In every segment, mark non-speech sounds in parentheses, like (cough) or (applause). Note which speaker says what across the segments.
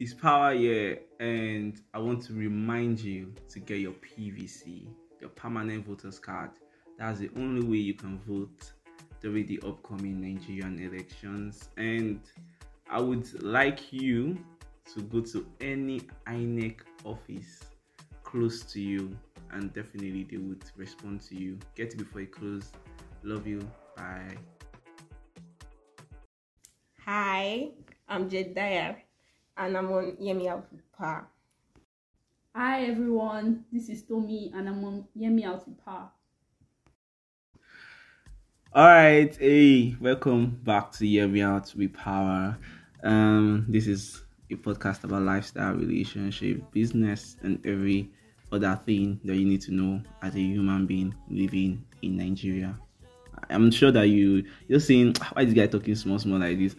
Speaker 1: It's power year, and I want to remind you to get your PVC, your permanent voters card. That's the only way you can vote during the upcoming Nigerian elections. And I would like you to go to any INEC office close to you, and definitely they would respond to you. Get it before it close. Love you. Bye.
Speaker 2: Hi, I'm Jedediah, and I'm on Yemi Alfupa.
Speaker 3: Hi everyone, this is Tommy and I'm on Yemi Out with Power.
Speaker 1: All right, hey, welcome back to Hear Me Out with Power. Um, this is a podcast about lifestyle, relationship, business, and every other thing that you need to know as a human being living in Nigeria. I'm sure that you you're saying why is this guy talking small small like this?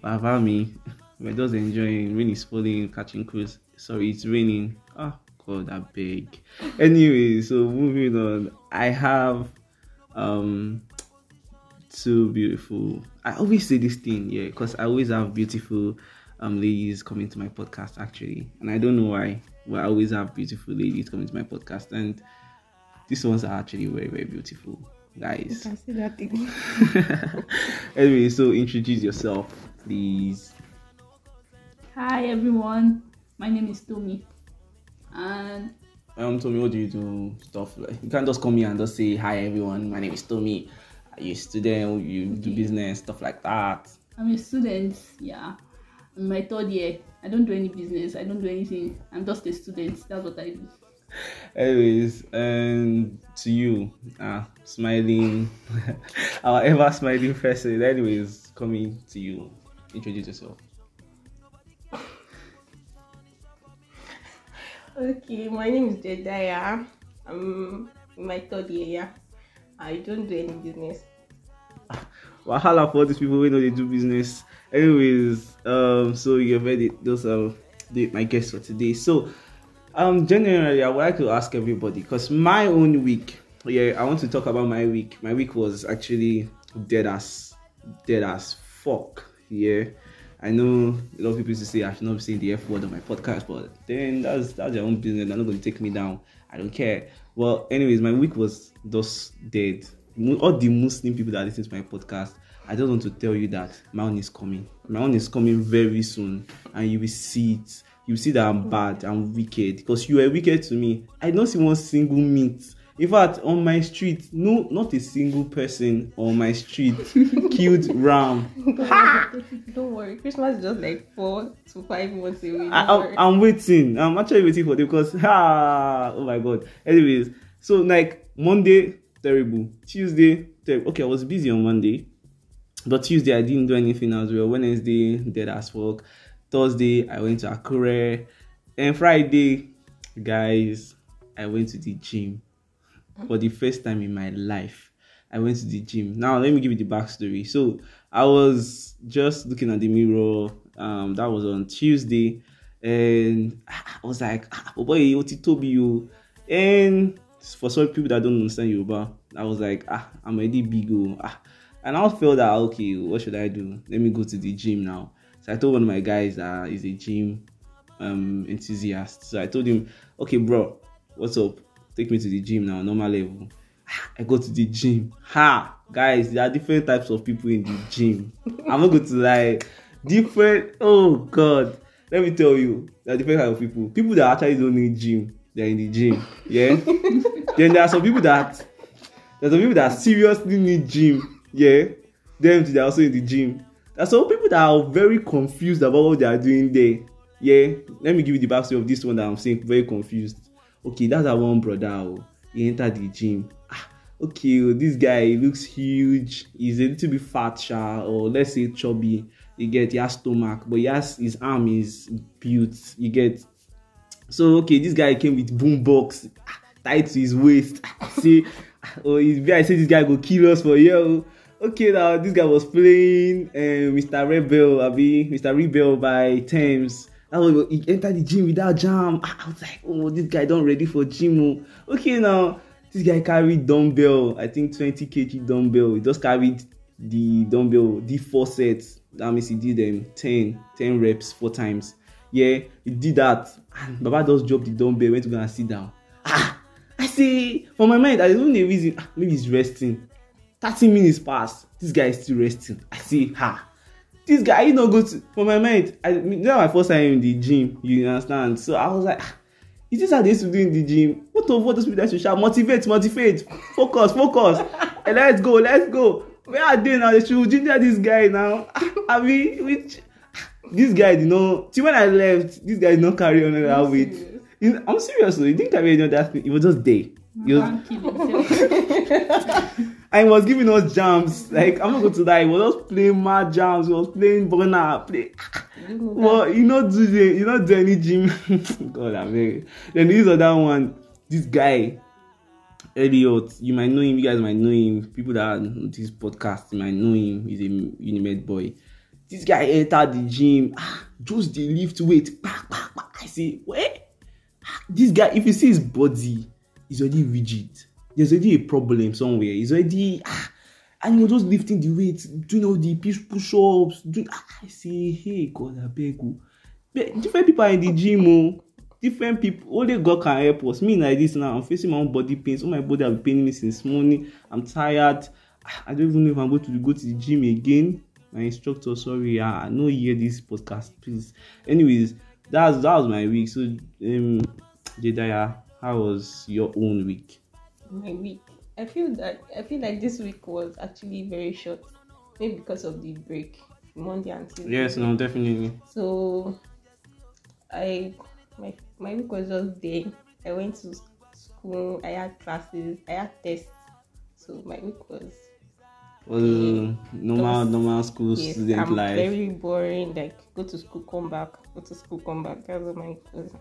Speaker 1: But about me, we're just enjoying. Rain is falling, catching cruise. Sorry, it's raining. Oh God, I beg. Anyway, so moving on. I have um two beautiful. I always say this thing, yeah, because I always have beautiful um ladies coming to my podcast actually, and I don't know why. But I always have beautiful ladies coming to my podcast, and these ones are actually very very beautiful guys.
Speaker 2: can see that thing. (laughs)
Speaker 1: anyway, so introduce yourself, please.
Speaker 3: Hi everyone, my name is Tommy. And
Speaker 1: Um, Tommy, what do you do? Stuff like you can't just come here and just say hi everyone. My name is Tommy. Are you a student? You do business, stuff like that.
Speaker 3: I'm a student, yeah. I'm my third year. I don't do any business, I don't do anything. I'm just a student. That's what I do. (laughs)
Speaker 1: Anyways, and to you, ah, smiling, (laughs) our ever smiling person. Anyways, coming to you, introduce yourself.
Speaker 2: Okay, my name is Jedediah. I'm my third year. I don't do any business. (laughs)
Speaker 1: Wahala for these people we know they do business. Anyways, um, so you've heard it. Those are the, my guests for today. So, um, generally, I would like to ask everybody because my own week. Yeah, I want to talk about my week. My week was actually dead as dead as fuck. Yeah, I know a lot of people used to say I should not be saying the F word on my podcast, but then that's that's their own business. They're not going to take me down. I don't care. Well, anyways, my week was just dead. All the Muslim people that listen to my podcast, I just want to tell you that my own is coming. My own is coming very soon, and you will see it. You will see that I'm bad, I'm wicked, because you are wicked to me. I don't see one single meat. In fact, on my street, no, not a single person on my street (laughs) killed ram.
Speaker 2: Don't worry, Christmas is just like four to five months away.
Speaker 1: I, I'm, I'm waiting. I'm actually waiting for them because ah, oh my god. Anyways, so like Monday, terrible. Tuesday, terrible. Okay, I was busy on Monday, but Tuesday I didn't do anything as well. Wednesday, dead as fuck. Thursday, I went to Akure, and Friday, guys, I went to the gym for the first time in my life. I went to the gym. Now let me give you the backstory. So I was just looking at the mirror. Um, that was on Tuesday, and I was like, ah, oh boy, what it told you? And for some people that don't understand Yoruba, I was like, ah, I'm already big, ah. And I felt that okay, what should I do? Let me go to the gym now. So I told one of my guys that he's a gym um enthusiast. So I told him, okay, bro, what's up? Take me to the gym now, normal level. I go to the gym. Ha, guys, there are different types of people in the gym. I'm not going to lie. Different. Oh God, let me tell you, there are different types of people. People that actually don't need gym, they're in the gym. Yeah. (laughs) then there are some people that there's some people that seriously need gym. Yeah. Them too, they're also in the gym. There's some people that are very confused about what they are doing there. Yeah. Let me give you the backstory of this one that I'm saying very confused. Okay, that's our one brother. Oh. He entered the gym. Ah, okay, oh, this guy he looks huge. He's a little bit fat, sha, or let's say chubby. You get he has stomach, but he has his arm is built. You get so okay, this guy came with boombox ah, tied to his waist. See, oh, his I say this guy go kill us for here. oh. Okay, now this guy was playing uh, Mr. Rebel, abi Mr. Rebel by Thames. Was, he entered the gym without jam. Ah, I was like, oh, this guy don't ready for gym. Oh. Okay, now this guy carried dumbbell. I think 20 kg dumbbell. He just carried the dumbbell, the four sets. That means he did them 10, 10 reps four times. Yeah, he did that. And Baba just dropped the dumbbell, went to go and sit down. Ah, I say, for my mind, I don't know the reason. Ah, maybe he's resting. 30 minutes passed. This guy is still resting. I say, ha. This guy, he not go to. For my mind, I mean, that my first time in the gym. You understand? So I was like, ah, is this how they used to do in the gym? What of what those people that should shout? Motivate, motivate, focus, focus. and let's go, let's go. Where are they now? They should ginger this guy now. (laughs) I mean, which this guy did not. See, when I left, this guy did not carry on that weight. I'm serious, though. He didn't carry any of that. He was just there. He (laughs) and he was giving us jams. Like I'm not going to die. He was just playing mad jams. He was playing burner. Play.
Speaker 2: Know.
Speaker 1: Well, you not do the, you not do any gym. God, I'm very. Then this other one, this guy, Elliot. You might know him. You guys might know him. People that on this podcast you might know him. He's a Unimed boy. This guy entered the gym. Ah, just the lift weight. Back, back, back. I say, wait. This guy, if you see his body, he's already rigid. There's already a problem somewhere. He's already ah, and he just lifting the weight, doing all the push push ups. Ah, I say, hey God, I beg you. But Different people are in the gym, oh. Different people. Only God can help us. Me like this now. I'm facing my own body pains. All my body have been paining me since morning. I'm tired. Ah, I don't even know if I'm going to go to the gym again. My instructor, sorry, I no hear this podcast, please. Anyways, that's that was my week. So, um, Jedaya, how was your own week?
Speaker 2: My week. I feel that I feel like this week was actually very short, maybe because of the break, Monday and Tuesday.
Speaker 1: Yes, no, definitely.
Speaker 2: So, I my my week was just there. I went to school. I had classes. I had tests. So my week was
Speaker 1: Was uh, normal, normal school
Speaker 2: yes,
Speaker 1: student
Speaker 2: I'm
Speaker 1: life.
Speaker 2: very boring. Like go to school, come back. Go to school, come back. That's what my week was.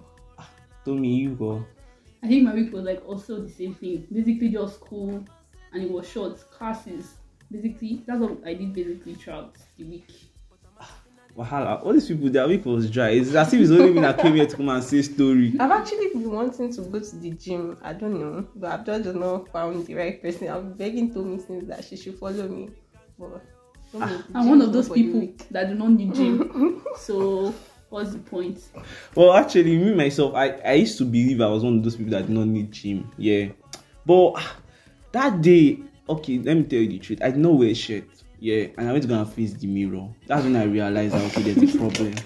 Speaker 1: To me, you go.
Speaker 3: I think my week was like also the same thing. Basically just school and it was short classes. Basically, that's what I did basically throughout the week.
Speaker 1: Wahala. All these people, their week was dry. It's as if it's only me that came here to come and say story.
Speaker 2: I've actually been wanting to go to the gym. I don't know, but I've just not found the right person. I've been begging Tommy since that she should follow me. But ah, Tommy, the
Speaker 3: I'm one of those people that do not need gym. (laughs) so what's the point?
Speaker 1: Well, actually, me myself, I, I used to believe I was one of those people that did not need gym. Yeah. But ah, that day, okay, let me tell you the truth. I did not wear a shirt. Yeah. And I went to go and face the mirror. That's when I realized that, okay, there's a problem. Do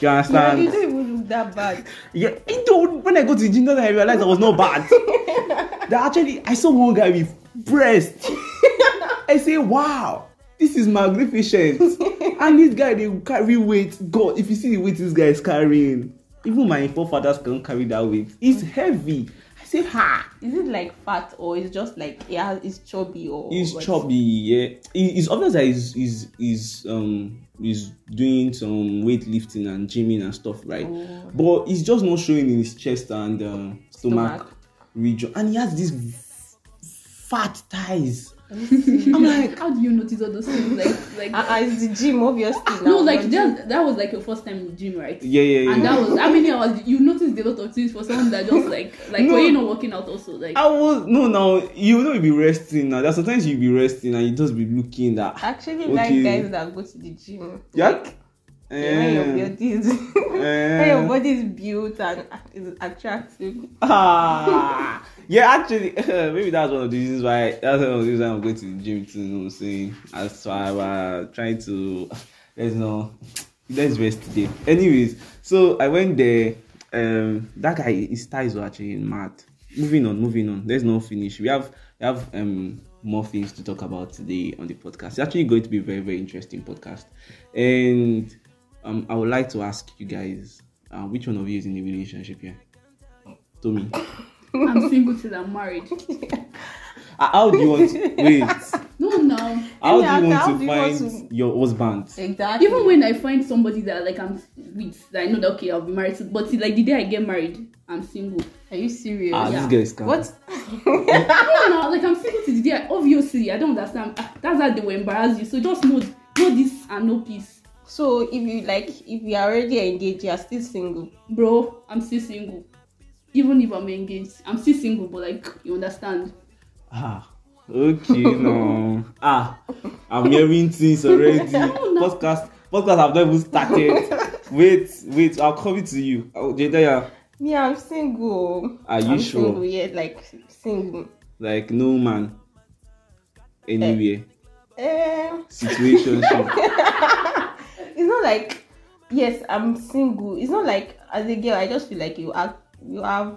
Speaker 1: you
Speaker 2: Yeah,
Speaker 1: understand?
Speaker 2: you don't even look that bad. (laughs)
Speaker 1: Yeah, it don't. When I go to the gym, then I realized I was not bad. (laughs) that actually, I saw one guy with breast. (laughs) I say, wow, this is magnificent. And this guy, they carry weight. God, if you see the weight this guy is carrying, even my forefathers can't carry that weight. It's heavy. I say, ha.
Speaker 2: Is it like fat or it's just like yeah, it's chubby or
Speaker 1: He's
Speaker 2: what?
Speaker 1: chubby, yeah. It- It's obvious that he's, he's, he's, um, he's doing some weightlifting and gymming and stuff, right?
Speaker 2: Oh.
Speaker 1: But he's just not showing in his chest and uh, stomach,
Speaker 2: Stomach.
Speaker 1: region. And he has these f- fat thighs.
Speaker 2: I'm
Speaker 1: like,
Speaker 3: How do you notice all those things? Like like
Speaker 2: uh, it's the gym, obviously.
Speaker 3: no,
Speaker 2: now,
Speaker 3: like that, that was like your first time in the gym, right?
Speaker 1: yeah, yeah, yeah.
Speaker 3: And that was how many hours you noticed a lot of things for someone that just like like
Speaker 1: No.
Speaker 3: when you're not working out also like
Speaker 1: I was no, no. You know, you be resting now. There's sometimes you be resting and you just be looking that.
Speaker 2: Actually
Speaker 1: Okay.
Speaker 2: like guys that go to the gym.
Speaker 1: Yeah.
Speaker 2: Like, when your
Speaker 1: Eh,
Speaker 2: body is when (laughs) your body is built and is attractive.
Speaker 1: Ah, yeah, actually, (laughs) maybe that's one of the reasons why that's one of the reasons why I'm going to the gym too. You know what I'm saying? That's why I'm uh, trying to (laughs) There's no, let's rest today. Anyways, so I went there. Um, that guy, his thighs were actually mad. Moving on, moving on. There's no finish. We have we have um more things to talk about today on the podcast. It's actually going to be a very very interesting podcast, and um, I would like to ask you guys, uh, which one of you is in a relationship here? Tommy.
Speaker 3: I'm (laughs) single till I'm married.
Speaker 1: Uh, How do you want to wait?
Speaker 3: No, now
Speaker 1: How
Speaker 2: Yeah,
Speaker 1: do you
Speaker 2: how
Speaker 1: want
Speaker 2: do
Speaker 1: to
Speaker 2: you want
Speaker 1: find your husband?
Speaker 2: Exactly.
Speaker 3: even when I find somebody that like I'm with, that I know that okay I'll be married to, but see, like the day I get married, I'm single.
Speaker 2: Are you serious?
Speaker 1: Ah,
Speaker 3: Yeah.
Speaker 1: this guy is calm.
Speaker 2: What? (laughs)
Speaker 3: no, no, like I'm single till the day. I, obviously, I don't understand. That's how they will embarrass you. So just know, know this and no peace,
Speaker 2: So if you like, if you are already engaged, you are still single.
Speaker 3: bro. I'm still single. Even if I'm engaged, I'm still single. But like you understand.
Speaker 1: Ah, okay, (laughs) no. Ah, I'm hearing things already. (laughs)
Speaker 3: No, no.
Speaker 1: Podcast, podcast have not even started. wait, wait. I'll come it to you. Oh, Jedaya,
Speaker 2: Me, I'm single.
Speaker 1: Are you
Speaker 2: I'm
Speaker 1: sure?
Speaker 2: Single, yeah, like single.
Speaker 1: like no man, anywhere,
Speaker 2: Um,
Speaker 1: situation. (laughs)
Speaker 2: it's not like yes, I'm single. It's not like as a girl, I just feel like you have you have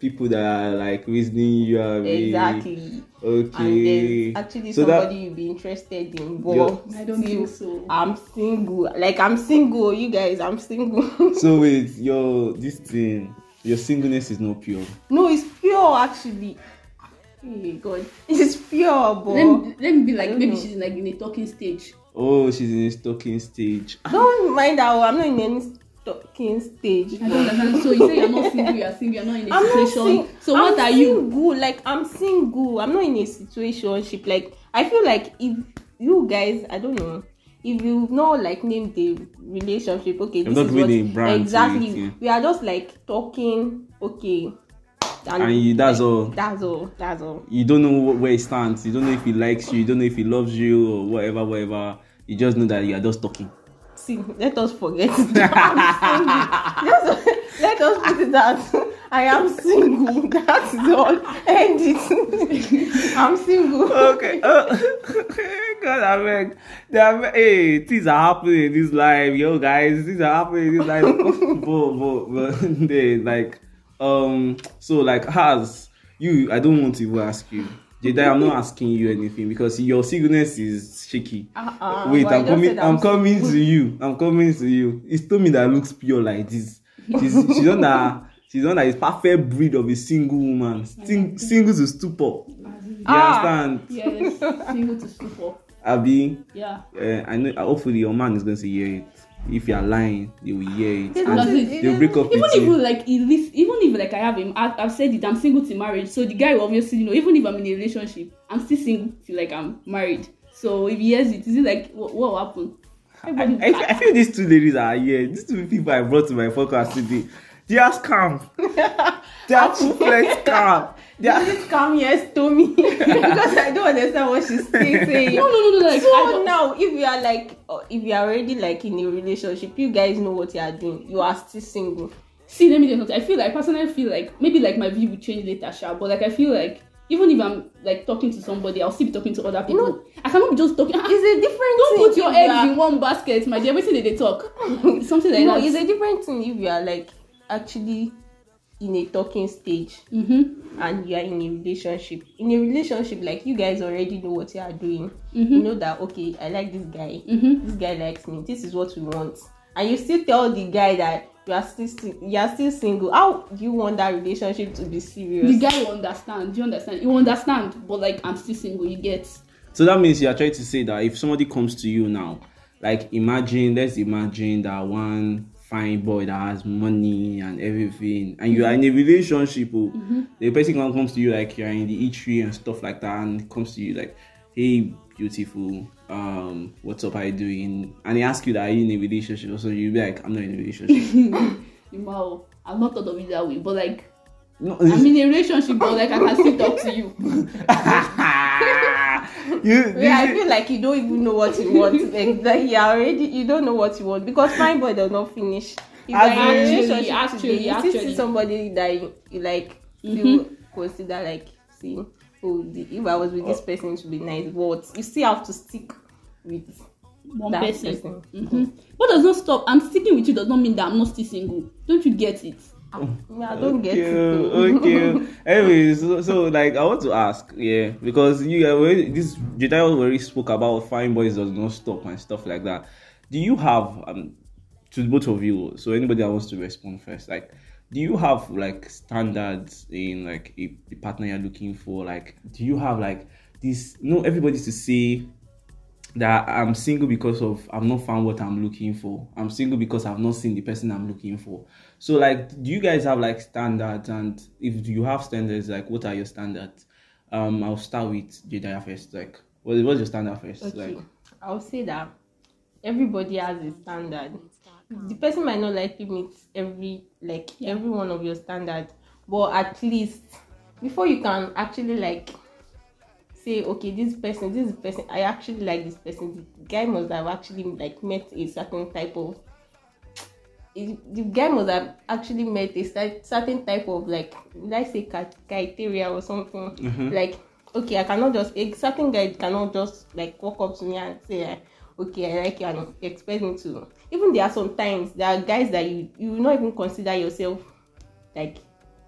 Speaker 1: People that are like reasoning you are really-
Speaker 2: exactly.
Speaker 1: Okay.
Speaker 2: And there's actually
Speaker 1: So that-
Speaker 2: somebody you'd be interested in, but
Speaker 1: Yeah.
Speaker 3: I don't
Speaker 2: still,
Speaker 3: think so.
Speaker 2: I'm single. Like I'm single. You guys, I'm single. (laughs)
Speaker 1: So wait, your this thing, your singleness is not pure.
Speaker 2: no, it's pure actually. Hey God, it's pure, but
Speaker 3: Let me, let me be like maybe
Speaker 2: know.
Speaker 3: she's in like in a talking stage.
Speaker 1: Oh, she's in a talking stage.
Speaker 2: don't mind that. Oh, I'm not in any talking stage.
Speaker 3: I don't understand. So you say you're not single, you're single, you're not in a
Speaker 2: I'm not
Speaker 3: situation.
Speaker 2: sing-
Speaker 3: so what
Speaker 2: I'm
Speaker 3: are you?
Speaker 2: Single. Like I'm single. I'm not in a situationship. Like I feel like if you guys, I don't know, if you not like name the relationship, okay,
Speaker 1: You're
Speaker 2: this
Speaker 1: not
Speaker 2: is
Speaker 1: really a brand
Speaker 2: exactly.
Speaker 1: it, yeah.
Speaker 2: We are just like talking, okay.
Speaker 1: And you, that's all.
Speaker 2: That's all. That's all.
Speaker 1: You don't know where he stands. You don't know if he likes you. You don't know if he loves you or whatever, whatever. You just know that you are just talking.
Speaker 2: see. Let us forget it. I'm single. let us put it that I am single. (laughs) That's all. End it. (laughs) I'm single.
Speaker 1: Okay. Uh, (laughs) God, I beg. Hey, things are happening in this life. Yo, guys, things are happening in this life. but, but, but, they, like, um, so, like, has you, I don't want to even ask you. Jedi, I'm not asking you anything because your singleness is shaky.
Speaker 2: Uh-uh,
Speaker 1: Wait, I'm coming. I'm coming to you. I'm coming to you. It's told me that looks pure like this. She's she's not that. She's not that. It's perfect breed of a single woman. Sing, single to stupor. You
Speaker 2: Ah.
Speaker 1: understand?
Speaker 3: Yes, single to stupor.
Speaker 1: Abi,
Speaker 3: Yeah.
Speaker 1: uh, I know. Hopefully, your man is going to hear it. If you are lying, they will hear it. And
Speaker 2: it
Speaker 1: They'll break up
Speaker 3: Even
Speaker 1: with
Speaker 3: if
Speaker 1: you.
Speaker 3: like it least, even if like I have him, I, I've said it. I'm single to marriage. So the guy will obviously you know. Even if I'm in a relationship, I'm still single till like I'm married. So if he hears it, is it like what, what will happen?
Speaker 1: I,
Speaker 3: Everybody
Speaker 1: I, I feel these two ladies are here. These two people I brought to my podcast today. They are scam. (laughs) They are full fledged scam. They are.
Speaker 2: Please come here to me (laughs) because I don't understand what she's saying.
Speaker 3: No, no, no, no. Like, I
Speaker 2: so now, if you are like, uh, if you are already like in a relationship, you guys know what you are doing. You are still single.
Speaker 3: See, let me tell you something. I feel like personally feel like maybe like my view will change later, sha. But like I feel like even if I'm like talking to somebody, I'll still be talking to other people.
Speaker 2: know-
Speaker 3: I cannot be just talking.
Speaker 2: It's a different.
Speaker 3: don't
Speaker 2: thing
Speaker 3: put your
Speaker 2: you
Speaker 3: eggs
Speaker 2: are-
Speaker 3: in one basket, my dear. Everything they talk, something like
Speaker 2: no,
Speaker 3: that.
Speaker 2: it's a different thing if you are like actually in a talking stage
Speaker 3: mm-hmm.
Speaker 2: and you are in a relationship. In a relationship, like you guys already know what you are doing.
Speaker 3: Mhm.
Speaker 2: You know that okay, I like this guy.
Speaker 3: Mm-hmm.
Speaker 2: This guy likes me. This is what we want. And you still tell the guy that you are still you are still single. How do you want that relationship to be serious?
Speaker 3: The guy will understand. Do you understand? You understand, but like I'm still single. You get.
Speaker 1: So that means you are trying to say that if somebody comes to you now, like imagine, let's imagine that one fine boy that has money and everything, and you are in a relationship, oh, the person come- comes to you like you're in the E3 and stuff like that, and comes to you like, hey, beautiful, um, what's up, how you doing? And he asks you that are you in a relationship, so you be like, I'm not in a relationship. (laughs)
Speaker 3: Wow, I've not thought of it that way, but like
Speaker 1: no,
Speaker 3: I'm in a relationship, but like I can still talk to you. (laughs) (laughs)
Speaker 1: you,
Speaker 2: Yeah, I feel like you don't even know what you want. (laughs) like, like you already you don't know what you want because fine boy does not finish. If you are in a
Speaker 3: Actually,
Speaker 2: relationship
Speaker 3: actually,
Speaker 2: today, you
Speaker 3: actually.
Speaker 2: see somebody that you, you like still
Speaker 3: Mhm.
Speaker 2: consider like see oh if I was with this person to be nice, but you still have to stick with
Speaker 3: One
Speaker 2: that
Speaker 3: person.
Speaker 2: person.
Speaker 3: hmm But does not stop. I'm sticking with you does not mean that I'm not still single. Don't you get it?
Speaker 2: Me, I don't get
Speaker 1: okay,
Speaker 2: it.
Speaker 1: okay. (laughs) Anyways, so, so like I want to ask, yeah, because you already this Jedi already spoke about fine boys does not stop and stuff like that. Do you have um to both of you? So anybody that wants to respond first, like, do you have like standards in like a, a partner you're looking for? Like, do you have like this? No, everybody's to say that I'm single because of I've not found what I'm looking for. I'm single because I've not seen the person I'm looking for. So like do you guys have like standards and if you have standards, like what are your standards? Um I'll start with Jedaya first. Like what what's your standard first?
Speaker 2: Okay,
Speaker 1: Like
Speaker 2: I'll say that everybody has a standard. The person might not likely meet every like every one of your standards, but at least before you can actually like say okay this person this person I actually like this person the guy must have actually like met a certain type of it, the guy must have actually met a cer- certain type of like let's say criteria or something
Speaker 1: Mm-hmm.
Speaker 2: like okay i cannot just a certain guy cannot just like walk up to me and say eh, okay i like you and expect me to even there are some times there are guys that you you will not even consider yourself like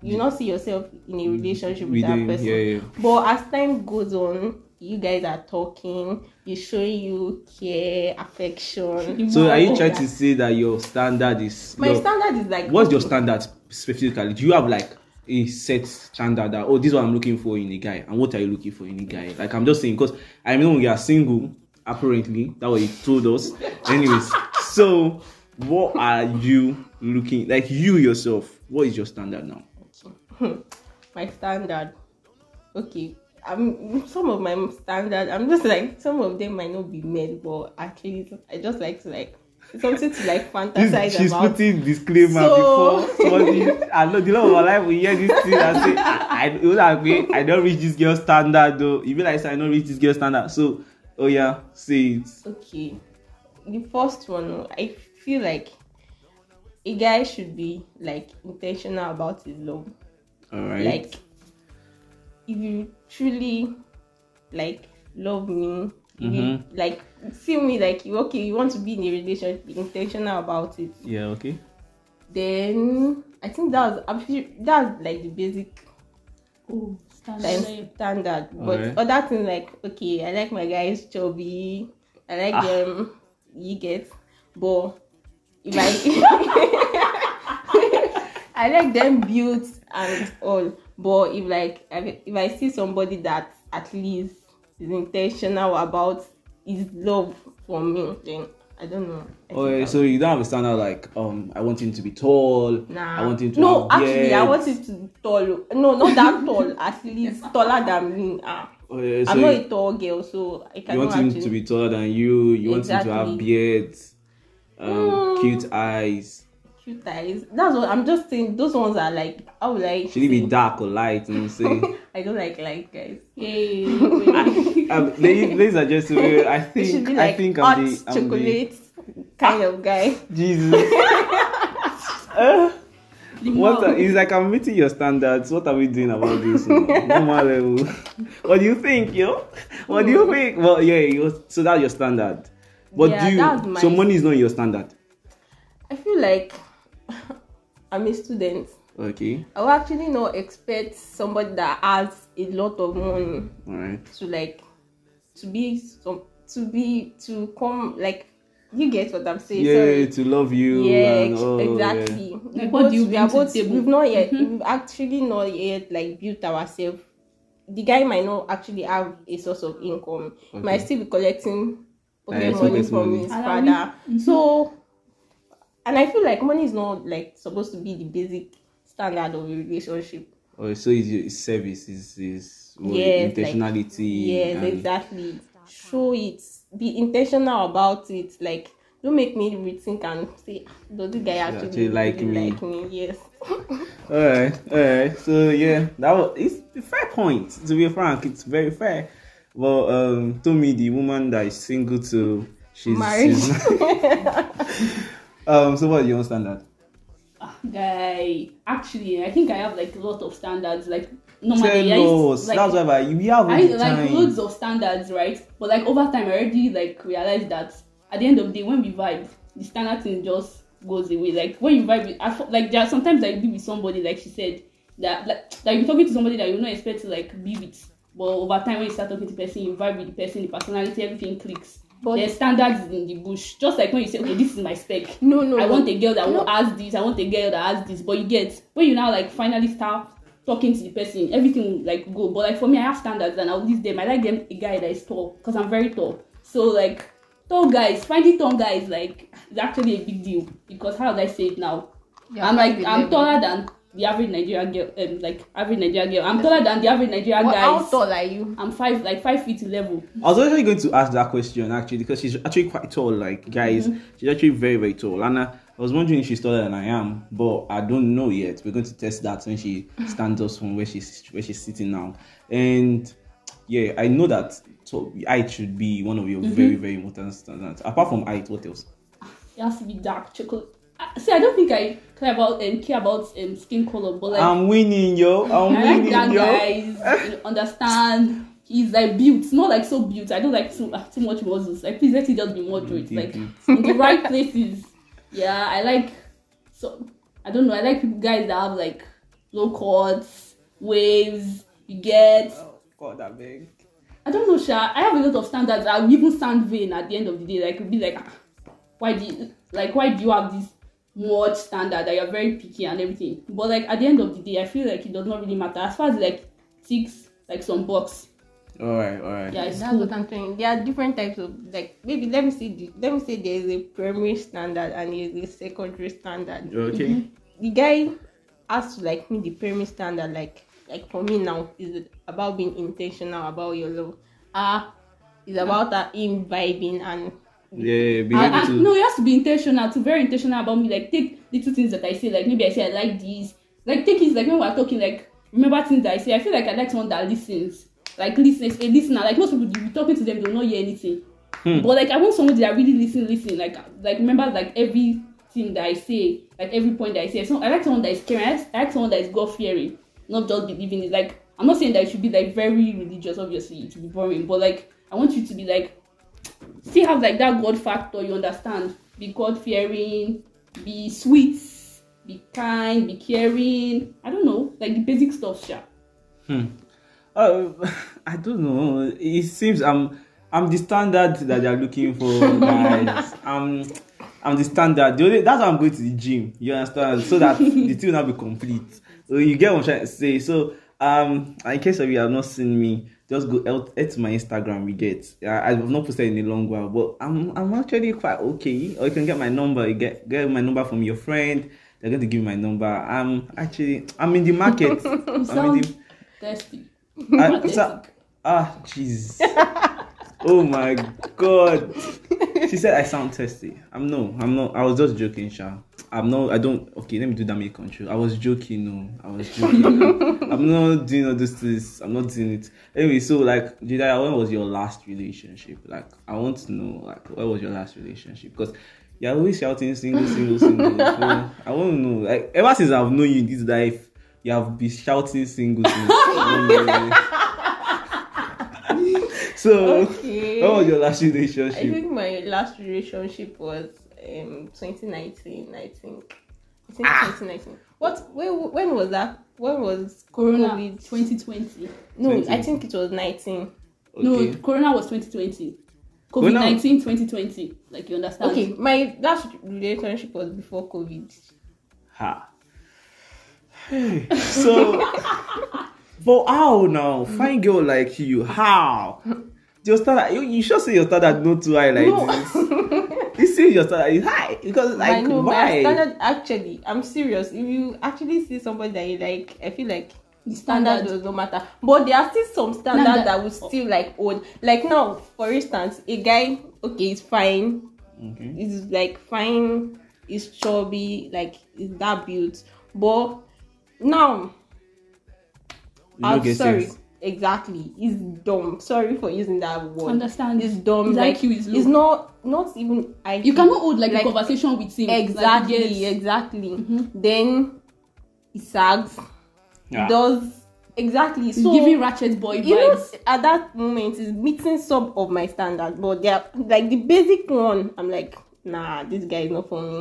Speaker 2: you not see yourself in a relationship with,
Speaker 1: With
Speaker 2: that
Speaker 1: them,
Speaker 2: person
Speaker 1: yeah, yeah.
Speaker 2: but as time goes on you guys are talking he's showing you care affection (laughs)
Speaker 1: So are you trying to say that your standard is
Speaker 2: my
Speaker 1: your-
Speaker 2: standard is like
Speaker 1: what's your
Speaker 2: okay,
Speaker 1: standard specifically? Do you have like a set standard that oh this is what I'm looking for in a guy and what are you looking for in a guy? Like I'm just saying because I know you are single apparently that what you told us. Anyways, (laughs) so what are you looking like you yourself? What is your standard now? (laughs)
Speaker 2: my standard okay i'm some of my standard i'm just like some of them might not be met but actually i just like to like something to like fantasize
Speaker 1: she's
Speaker 2: about
Speaker 1: putting disclaimer
Speaker 2: So-
Speaker 1: before (laughs) somebody. I know the love of my life will hear this thing and say, I, I, would I don't reach this girl standard though. You be like, say, I don't reach this girl standard. So, oh yeah, say it.
Speaker 2: okay the first one i feel like a guy should be like intentional about his love
Speaker 1: All right.
Speaker 2: like if you truly like love me if you
Speaker 1: Mhm.
Speaker 2: like see me like you okay you want to be in a relationship be intentional about it
Speaker 1: yeah. Okay.
Speaker 2: then i think that's I feel that's like the basic
Speaker 3: Oh,
Speaker 2: time
Speaker 3: standard.
Speaker 2: standard but
Speaker 1: Alright.
Speaker 2: other things like okay i like my guys chubby i like
Speaker 1: Ah.
Speaker 2: them you get but if i (laughs) (laughs) i like them built and all but if like if i see somebody that at least is intentional about his love for me then i don't know I think
Speaker 1: Okay, so you don't have a standard like, um, I want him to be tall.
Speaker 2: Nah.
Speaker 1: I want him to
Speaker 2: No, actually, I want it to be tall. No, not that tall. (laughs) At least taller than me. Ah,
Speaker 1: Okay, so
Speaker 2: I'm not
Speaker 1: you,
Speaker 2: a tall girl, so I
Speaker 1: you
Speaker 2: cannot
Speaker 1: want him
Speaker 2: actually.
Speaker 1: to be taller than you. You want him to have
Speaker 2: Exactly.
Speaker 1: beards, um,
Speaker 2: Mm.
Speaker 1: cute eyes.
Speaker 2: Cute eyes. That's what I'm just saying. Those ones are like. How would I?
Speaker 1: Should it be dark or light? You know what I'm saying? (laughs)
Speaker 2: I don't like light guys.
Speaker 3: Hey.
Speaker 1: um, ladies, ladies and gentlemen, I think
Speaker 2: like
Speaker 1: I think I'm the, I'm the
Speaker 2: chocolate kind of guy. (laughs)
Speaker 1: Jesus. (laughs) Uh, what are, it's like I'm meeting your standards. What are we doing about this? Normal level. what do you think, yo? What do you think? Well, yeah, you, so that's your standard. But
Speaker 2: Yeah,
Speaker 1: do you, so money is not your standard.
Speaker 2: I feel like I'm a student.
Speaker 1: Okay,
Speaker 2: I will actually not expect somebody that has a lot of money
Speaker 1: all right.
Speaker 2: to like to be some to be to come like you get what I'm saying.
Speaker 1: Yeah,
Speaker 2: Sorry.
Speaker 1: to love you.
Speaker 2: yeah,
Speaker 1: and,
Speaker 2: ex-
Speaker 1: oh, yeah.
Speaker 2: exactly.
Speaker 3: Like,
Speaker 2: We
Speaker 3: what do you
Speaker 2: both- we are
Speaker 3: bring to the
Speaker 2: both
Speaker 3: table?
Speaker 2: we've not yet
Speaker 1: Mm-hmm.
Speaker 2: we've actually not yet like built ourselves. The guy might not actually have a source of income. He Might still be collecting pocket money
Speaker 1: pocket
Speaker 2: from
Speaker 1: money.
Speaker 2: his
Speaker 3: Salary.
Speaker 2: father. So and I feel like money is not like supposed to be the basic standard of a relationship.
Speaker 1: Oh, so is your service is is
Speaker 2: Yes, like-
Speaker 1: intentionality.
Speaker 2: Yes,
Speaker 1: and-
Speaker 2: exactly. Show it. Be intentional about it. Like, don't make me rethink and say, does this guy actually,
Speaker 1: actually like
Speaker 2: really
Speaker 1: me."
Speaker 2: like me? Yes. (laughs)
Speaker 1: All right, all right. So yeah, that was it's a fair point. To be frank, it's very fair. Well, um, to me, the woman that is single to she's,
Speaker 2: Married.
Speaker 1: she's (laughs) (laughs) um. So what is your own standard?
Speaker 3: Ah, guy, actually, I think I have like a lot of standards. Like normally,
Speaker 1: Tell us.
Speaker 3: like,
Speaker 1: That's why we have
Speaker 3: I like
Speaker 1: time.
Speaker 3: loads of standards, right? But like over time, I already like realized that at the end of the day, when we vibe, the standard thing just goes away. Like when you vibe, with, I like there are sometimes I be with somebody, like she said, that like like you're talking to somebody that you not expect to like be with, but over time when you start talking to person, you vibe with the person, the personality, everything clicks.
Speaker 2: But-
Speaker 3: There's standards in the bush. Just like when you say, okay, this is my spec.
Speaker 2: No, no.
Speaker 3: I want a girl that
Speaker 2: no.
Speaker 3: will ask this. I want a girl that has this. But you get when you now like finally start talking to the person, everything like go. But like for me, I have standards and I'll leave them. I like them a guy that is tall because I'm very tall. So like tall guys, finding tall guys like is actually a big deal because how do I say it now?
Speaker 2: Yeah,
Speaker 3: I'm like I'm taller than the average Nigerian girl. Um, like average Nigerian girl. I'm taller than the average Nigerian
Speaker 2: What, how tall are you?
Speaker 3: I'm five like five feet level.
Speaker 1: I was actually going to ask that question actually because she's actually quite tall. Like guys,
Speaker 2: Mm-hmm.
Speaker 1: she's actually very very tall. And I, I was wondering if she's taller than I am, but I don't know yet. We're going to test that when she stands up from where she's where she's sitting now. And yeah, I know that so height should be one of your
Speaker 2: Mm-hmm.
Speaker 1: very very important standards. Apart from height, what else?
Speaker 3: It has to be dark chocolate. I, see, I don't think I care about um, care about um, skin color, but like
Speaker 1: I'm winning, yo. I'm
Speaker 3: I like
Speaker 1: winning,
Speaker 3: that
Speaker 1: yo.
Speaker 3: guys you understand. He's like built, not like so built. I don't like too uh, too much muscles. Like please let it just be moderate. Like in the right places. Yeah, I like so I don't know. I like people guys that have like low cuts, waves. You get.
Speaker 1: Oh, God, I beg.
Speaker 3: I don't know, Sha. I have a lot of standards. I will even stand vain at the end of the day. Like, be like, ah, why do you, like, why do you have this much standard that you're very picky and everything? But like, at the end of the day, I feel like it does not really matter as far as like ticks like some box.
Speaker 1: All right, all right.
Speaker 3: Yeah, it's
Speaker 2: That's
Speaker 3: cool.
Speaker 2: what I'm saying. There are different types of like maybe let me see the, let me say there is a primary standard and there is a secondary standard.
Speaker 1: Okay. (laughs)
Speaker 2: The guy has to like meet the primary standard like like for me now is about being intentional about your love. Ah, it's about that him vibing and
Speaker 1: Yeah, be
Speaker 3: I, I, no, it has to be intentional. To very intentional about me. Like take little things that I say. Like maybe I say I like these. Like take it like when we're talking. Like remember things that I say. I feel like I like someone that listens. Like listens, a listener. Like most people, you be talking to them, they will not hear anything.
Speaker 1: Hmm.
Speaker 3: But like I want someone that really listen, listen. Like like remember like everything that I say, like every point that I say. So I like someone that is caring. I like, I like someone that is God fearing, not just believing it. Like I'm not saying that you should be like very religious. Obviously, it will be boring. But like I want you to be like still have like that God factor, you understand? Be God fearing, be sweet, be kind, be caring. I don't know, like the basic stuff, sure.
Speaker 1: Uh, (laughs) I don't know. It seems I'm I'm the standard that they're looking for, guys. (laughs) I'm I'm the standard. The only, that's why I'm going to the gym. You understand? So that the thing will not be complete. So you get what I'm trying to say. So um, in case of you have not seen me, just go out my Instagram. We get. I, I've not posted in a long while, but I'm I'm actually quite okay. Or you can get my number. You get get my number from your friend. They're going to give me my number. I'm actually I'm in the market. (laughs) I'm in the
Speaker 3: thirsty. (laughs)
Speaker 1: I, so, ah, jeez. oh my god. She said I sound thirsty. I'm no, I'm not. I was just joking, Sha. I'm not. I don't. Okay, let me do damage control. I was joking. No, I was (laughs) joking. I'm not doing all this. This. I'm not doing it. Anyway, so like, Jediah, when was your last relationship? Like, I want to know. Like, when was your last relationship? Because you're always shouting single, single, single. (laughs) so I want to know. Like, ever since I've known you in this life, you have been shouting single, single. (laughs) so,
Speaker 2: Okay.
Speaker 1: when was your last
Speaker 2: I
Speaker 1: relationship?
Speaker 2: think my last relationship was um 2019. I think. I think
Speaker 1: Ah.
Speaker 2: 2019. What? When, when was that? When was
Speaker 3: Corona
Speaker 2: COVID?
Speaker 3: 2020.
Speaker 2: No,
Speaker 1: 20.
Speaker 2: I think it was 19.
Speaker 3: No, Corona was 2020. COVID 19, 2020. Like you understand?
Speaker 2: Okay, my last relationship was before COVID.
Speaker 1: Ha. Hey, so, (laughs) but how now? Fine girl like you, how? Your standard, you, you should say your standard not too high like
Speaker 2: No.
Speaker 1: this. (laughs) You see your uh, standard is high because
Speaker 2: I
Speaker 1: like
Speaker 2: know,
Speaker 1: why?
Speaker 2: my standard actually, I'm serious. If you actually see somebody that you like, I feel like
Speaker 3: The
Speaker 2: standard
Speaker 3: standard.
Speaker 2: does not matter. But there are still some standards
Speaker 3: Standard-
Speaker 2: that will still like hold. Like now, for instance, a guy, okay, is fine,
Speaker 1: Okay.
Speaker 2: is like fine, is chubby, like is that built. But now,
Speaker 1: You no
Speaker 2: I'm
Speaker 1: get
Speaker 2: sorry.
Speaker 1: sense.
Speaker 2: Exactly, he's dumb. Sorry for using that word.
Speaker 3: Understand?
Speaker 2: He's dumb.
Speaker 3: His
Speaker 2: like
Speaker 3: IQ is low.
Speaker 2: It's not not even IQ.
Speaker 3: You cannot hold like,
Speaker 2: Like-
Speaker 3: a conversation with him. Like,
Speaker 2: exactly
Speaker 3: yes.
Speaker 2: exactly
Speaker 3: Mhm.
Speaker 2: then he sags
Speaker 1: Yeah.
Speaker 2: does exactly
Speaker 3: He's
Speaker 2: so
Speaker 3: giving ratchet boy
Speaker 2: you know
Speaker 3: vibes.
Speaker 2: at that moment is meeting some of my standards but they're like the basic one i'm like nah this guy is not for me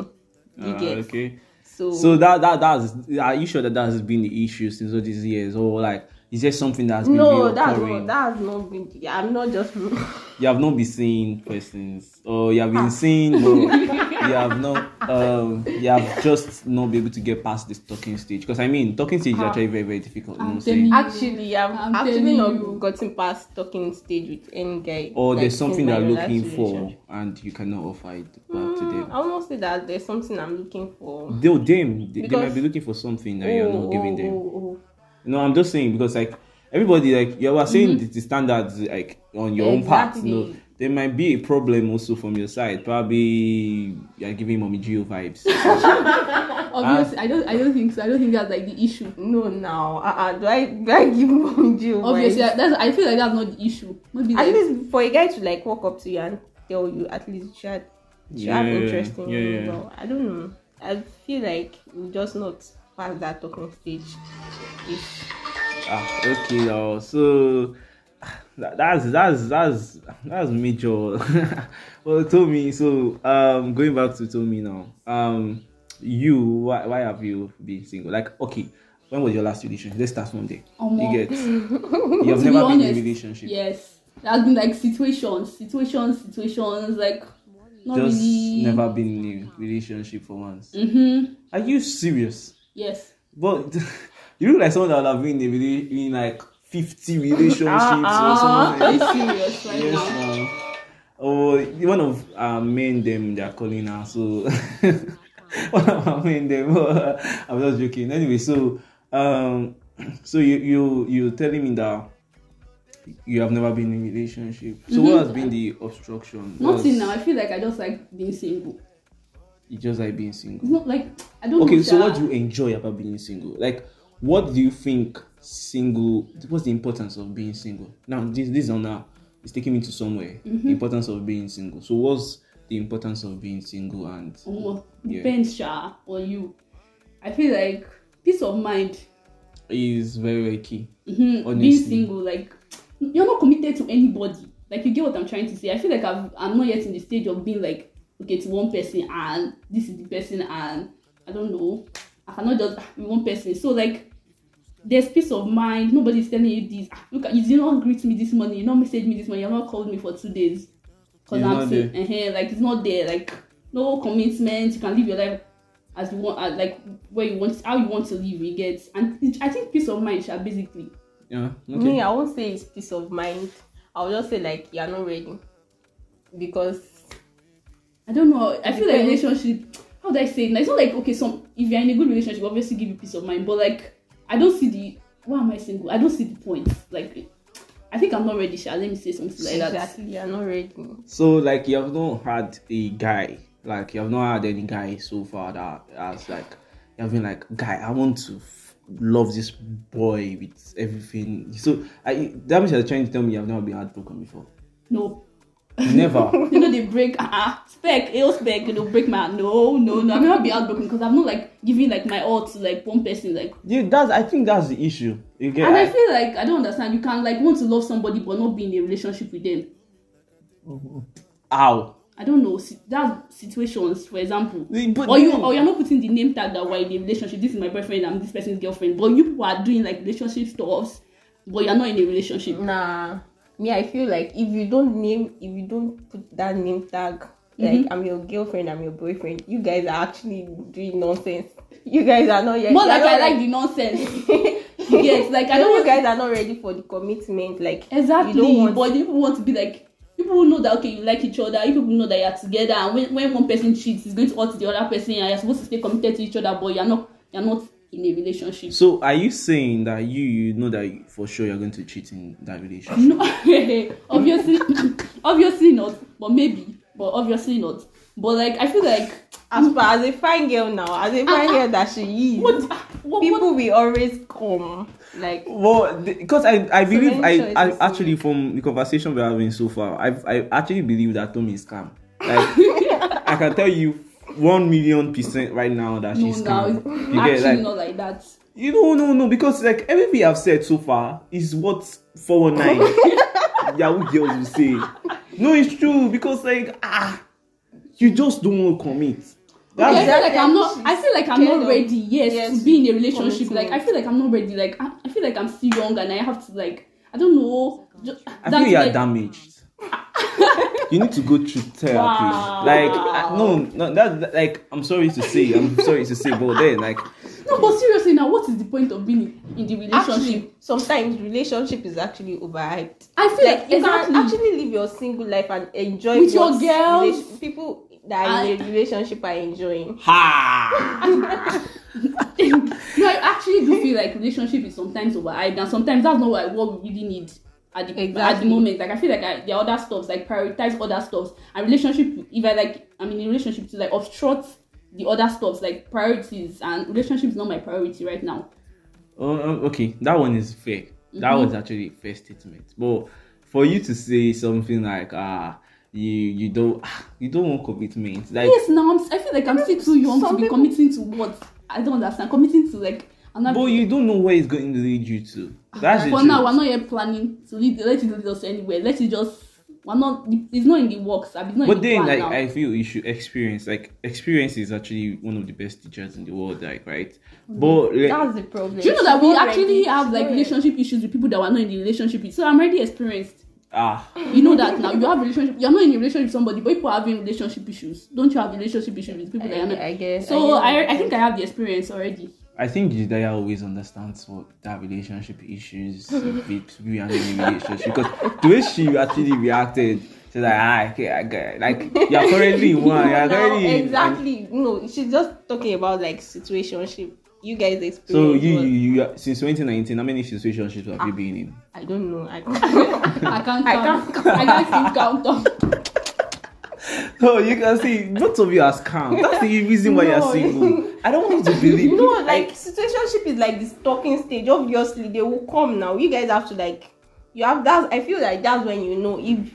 Speaker 2: you
Speaker 1: Ah,
Speaker 2: get
Speaker 1: okay.
Speaker 2: so,
Speaker 1: So that that that's are you sure that that has been the issue since all these years or like is there something that's been
Speaker 2: no that's not that's not been i'm not just
Speaker 1: you have not been seeing persons or you have been seeing but (laughs) you have not um you have just not been able to get past this talking stage because i mean talking stage is
Speaker 2: Ah.
Speaker 1: actually very very difficult you
Speaker 3: I'm
Speaker 1: know
Speaker 3: you.
Speaker 2: actually i've
Speaker 3: I'm
Speaker 2: actually not
Speaker 3: you.
Speaker 2: gotten past talking stage with any guy
Speaker 1: or
Speaker 2: like,
Speaker 1: there's something
Speaker 2: last
Speaker 1: looking for and you cannot offer it back to
Speaker 2: Mm,
Speaker 1: them
Speaker 2: I will not say that there's something I'm looking for.
Speaker 1: Though them, they, they might be looking for something that you're not giving them.
Speaker 2: oh, oh.
Speaker 1: No, I'm just saying because like everybody like you were saying mm-hmm. the standards like on your exactly. own part. You know, there might be a problem also from your side. Probably you're giving mommy Geo vibes. (laughs)
Speaker 3: Obviously, uh, I don't. I don't think so. I don't think that's like the issue.
Speaker 2: No, now, uh-uh. do I do I give mommy Geo?
Speaker 3: Obviously,
Speaker 2: vibes?
Speaker 3: that's. I feel like that's not the issue. Maybe
Speaker 2: at
Speaker 3: like,
Speaker 2: least for a guy to like walk up to you and tell you at least you had, you yeah, have interest in
Speaker 1: yeah,
Speaker 2: me.
Speaker 1: Yeah.
Speaker 2: Well, I don't know. I feel like just not. Pass that talking stage. If
Speaker 1: Ah, okay. Uh, so that, that's that's that's that's major. (laughs) well, Tommy. So um, going back to Tommy now. Um, you why why have you been single? Like, okay, when was your last relationship? Let's start from there.
Speaker 3: Omo.
Speaker 1: You get. (laughs) You have
Speaker 3: To be
Speaker 1: never been in a relationship.
Speaker 3: Yes. There has been like situations, situations, situations, like not
Speaker 1: Just
Speaker 3: really.
Speaker 1: never been in a relationship for once.
Speaker 3: Mm-hmm.
Speaker 1: Are you serious?
Speaker 3: Yes.
Speaker 1: But (laughs) you look like someone that would have been in, in like 50 relationships or
Speaker 2: Ah,
Speaker 1: something.
Speaker 3: Are you serious right
Speaker 1: yes,
Speaker 3: now?
Speaker 1: Oh, one of our men them they are calling her. So (laughs) one of our men them. (laughs) I'm just joking. Anyway, so um, (clears throat) so you you you telling me that you have never been in a relationship. So what has been the obstruction?
Speaker 3: Nothing now. I feel like I just like being single.
Speaker 1: You just like being single.
Speaker 3: It's not like I don't
Speaker 1: Okay, so
Speaker 3: sha.
Speaker 1: what do you enjoy about being single? Like, what do you think single? What's the importance of being single? Now, this this on now is taking me to somewhere.
Speaker 3: Mm-hmm.
Speaker 1: The importance of being single. So, what's the importance of being single? And Yeah.
Speaker 3: depends, sha, on you. I feel like peace of mind.
Speaker 1: is very very key.
Speaker 3: Mhm, Being single, like you're not committed to anybody. Like you get what I'm trying to say. I feel like I've, I'm not yet in the stage of being like okay to one person and this is the person and I don't know. I cannot just be one person. So like there's peace of mind. Nobody's telling you this. "Ah, Look, at you did not greet me this morning. You not message me this morning. You have not called me for two days. Cause
Speaker 1: It's
Speaker 3: I'm
Speaker 1: not
Speaker 3: saying, uh like it's not there. Like no commitment. You can live your life as you want, uh, like where you want, how you want to live. You get, and it, I think peace of mind, sha, basically.
Speaker 1: Yeah. Okay.
Speaker 2: me, I won't say it's peace of mind. I'll just say like you're not ready because
Speaker 3: I don't know. I feel like relationship. How would I say? it? It's not like okay. Some if you're in a good relationship, obviously give you peace of mind. But like, I don't see the. Why am I single? I don't see the point. Like, I think I'm not ready. Sha. Let me say something like that.
Speaker 2: exactly you're not ready.
Speaker 1: So, like, you have not had a guy, like, you have not had any guy so far that has like, you have been like, guy, I want to f- love this boy with everything. So, I that means you're trying to tell me you have never been heartbroken before.
Speaker 3: No.
Speaker 1: Never. (laughs)
Speaker 3: you know they break uh spec, ill spec, they'll break my no, no, no. I've never been heartbroken because I'm not like giving like my all to like one person. Like,
Speaker 1: Yeah, that's. I think that's the issue. You get.
Speaker 3: and I
Speaker 1: I-
Speaker 3: feel like I don't understand. You can like want to love somebody but not be in a relationship with them.
Speaker 1: Ow.
Speaker 3: I don't know. That's situations, for example.
Speaker 1: But
Speaker 3: or you or you're not putting the name tag that we're in a relationship. This is my boyfriend. I'm this person's girlfriend. But you people are doing like relationship stuffs, but you're not in a relationship.
Speaker 2: Nah, me, I feel like if you don't name, if you don't put that name tag, like
Speaker 3: Mhm.
Speaker 2: I'm your girlfriend, I'm your boyfriend, you guys are actually doing nonsense. You guys are not yet.
Speaker 3: More like I like the nonsense. (laughs) yes, like I
Speaker 2: know
Speaker 3: don't
Speaker 2: you guys are not ready for the commitment. Like
Speaker 3: exactly.
Speaker 2: you don't want
Speaker 3: but people want to be like people know that okay, you like each other. You people know that you're together. And when, when one person cheats, it's going to hurt the other person. And you're supposed to stay committed to each other, but you're not. You're not in a relationship.
Speaker 1: So, are you saying that you you know that for sure you're going to cheat in that relationship?
Speaker 3: No, (laughs) obviously, (laughs) obviously not. But maybe, but obviously not. But like, I feel like
Speaker 2: as far as a fine girl now, as a fine girl that she is,
Speaker 3: what, what,
Speaker 2: people
Speaker 3: what
Speaker 2: will always come. Like
Speaker 1: Well, because I I believe
Speaker 2: many
Speaker 1: I, I actually from the conversation we're having so far, I I actually believe that Tommy is scam. Like (laughs) I can tell you one million percent right now that
Speaker 3: no,
Speaker 1: she's
Speaker 3: now
Speaker 1: scam.
Speaker 3: it's
Speaker 1: You
Speaker 3: actually
Speaker 1: get like
Speaker 3: not like that.
Speaker 1: you know no no because like everything I've said so far is what four one nine (laughs) Yahoo girls will say. No, it's true because like ah, you just don't want to commit.
Speaker 3: Okay, I
Speaker 1: That's
Speaker 3: feel like I'm not. I feel like I'm not ready. Yes,
Speaker 2: yes,
Speaker 3: to be in a relationship.
Speaker 2: commitment.
Speaker 3: Like I feel like I'm not ready. Like I, I feel like I'm still young and I have to like I don't know. Just,
Speaker 1: I feel you're
Speaker 3: like,
Speaker 1: damaged. (laughs) you need to go through therapy.
Speaker 3: Wow.
Speaker 1: Like I, no, no, that, that- like I'm sorry to say, I'm sorry to say, but then like
Speaker 3: No, but seriously now, what is the point of being in, in the relationship?
Speaker 2: actually, sometimes relationship is actually overhyped.
Speaker 3: I feel
Speaker 2: Like
Speaker 3: like,
Speaker 2: you
Speaker 3: exactly.
Speaker 2: can actually live your single life and enjoy
Speaker 3: With your
Speaker 2: what
Speaker 3: girls.
Speaker 2: relation- people that are in a relationship are enjoying.
Speaker 1: ha. (laughs)
Speaker 3: no, I actually do feel like relationship is sometimes overhyped, and sometimes that's not what, what we really need at the at the
Speaker 2: Exactly.
Speaker 3: moment. Like I feel like I, there are other stuffs like prioritize other stuffs and relationship. If I like, I'm in a relationship to like obstruct the other stuffs like priorities, and relationship is not my priority right now.
Speaker 1: Oh, oh, okay, that one is fair. That
Speaker 3: Mhm.
Speaker 1: was actually a fair statement. But for you to say something like, ah, you you don't you don't want commitment. Like
Speaker 3: Yes, now I'm, I feel like I'm still too young to be
Speaker 2: people-
Speaker 3: committing to what I don't understand. Committing to like another.
Speaker 1: but you don't know where it's going to lead you to. That's the
Speaker 3: For
Speaker 1: truth.
Speaker 3: now, we're not yet planning to lead. Let it lead us anywhere. Let it just. We're not. It's not in the works. It's not
Speaker 1: But
Speaker 3: in the
Speaker 1: then,
Speaker 3: plan
Speaker 1: like,
Speaker 3: now.
Speaker 1: I feel you should experience. Like, experience is actually one of the best teachers in the world. Like, right? But like,
Speaker 2: That's the problem.
Speaker 3: Do you know that we actually have like relationship issues with people that were not in the relationship with? So I'm already experienced.
Speaker 1: ah,
Speaker 3: You know that now. You have relationship. You're not in a relationship with somebody, but people are having relationship issues. Don't you have relationship issues with people that you're not?
Speaker 2: I, I guess.
Speaker 3: So
Speaker 2: I,
Speaker 3: I. I think I have the experience already.
Speaker 1: I think Jidaya always understands what that relationship issues with people and in relationship because the way she actually reacted, she's like, ah, okay, I get it. Like, you're currently in one, you're
Speaker 2: Now,
Speaker 1: currently in-
Speaker 2: exactly. No, she's just talking about like situationship. You guys experience.
Speaker 1: So you, you,
Speaker 2: what-
Speaker 1: you, since 2019, how many situationships have you
Speaker 3: Ah.
Speaker 1: been in?
Speaker 2: I don't know. I,
Speaker 3: I (laughs) can't
Speaker 2: I
Speaker 3: count.
Speaker 2: can't
Speaker 3: I can't count (laughs) them. (laughs)
Speaker 1: So you can see, both of you are scam. That's the reason why you're
Speaker 2: No.
Speaker 1: single. I don't want you to believe.
Speaker 2: you know, like situationship is like this talking stage. Obviously, they will come now. You guys have to like. You have that. I feel like that's when you know if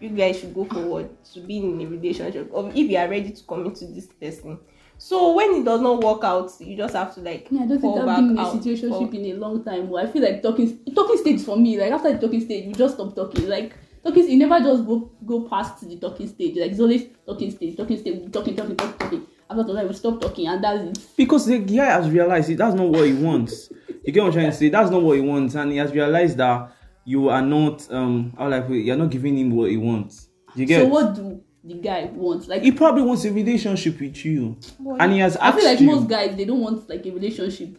Speaker 2: you guys should go forward to be in a relationship or if you are ready to commit to this person. So when it does not work out, you just have to like
Speaker 3: Yeah, I don't think
Speaker 2: fall
Speaker 3: I've
Speaker 2: back
Speaker 3: been in a situationship
Speaker 2: Or-
Speaker 3: in a long time. But I feel like talking talking stage for me, like after the talking stage, you just stop talking. Like talking, you never just go go past the talking stage. Like it's always talking stage, talking stage, talking, talking, talking, talking. After that, we stop talking, and that's it.
Speaker 1: Because the guy has realized it, that's not what he wants. You get what I'm trying to say? That's not what he wants, and he has realized that you are not um how like you're not giving him what he wants. You get?
Speaker 3: So what do the guy want? Like
Speaker 1: he probably wants a relationship with you,
Speaker 2: What?
Speaker 1: and he has
Speaker 3: I feel like
Speaker 1: you.
Speaker 3: most guys they don't want like a relationship.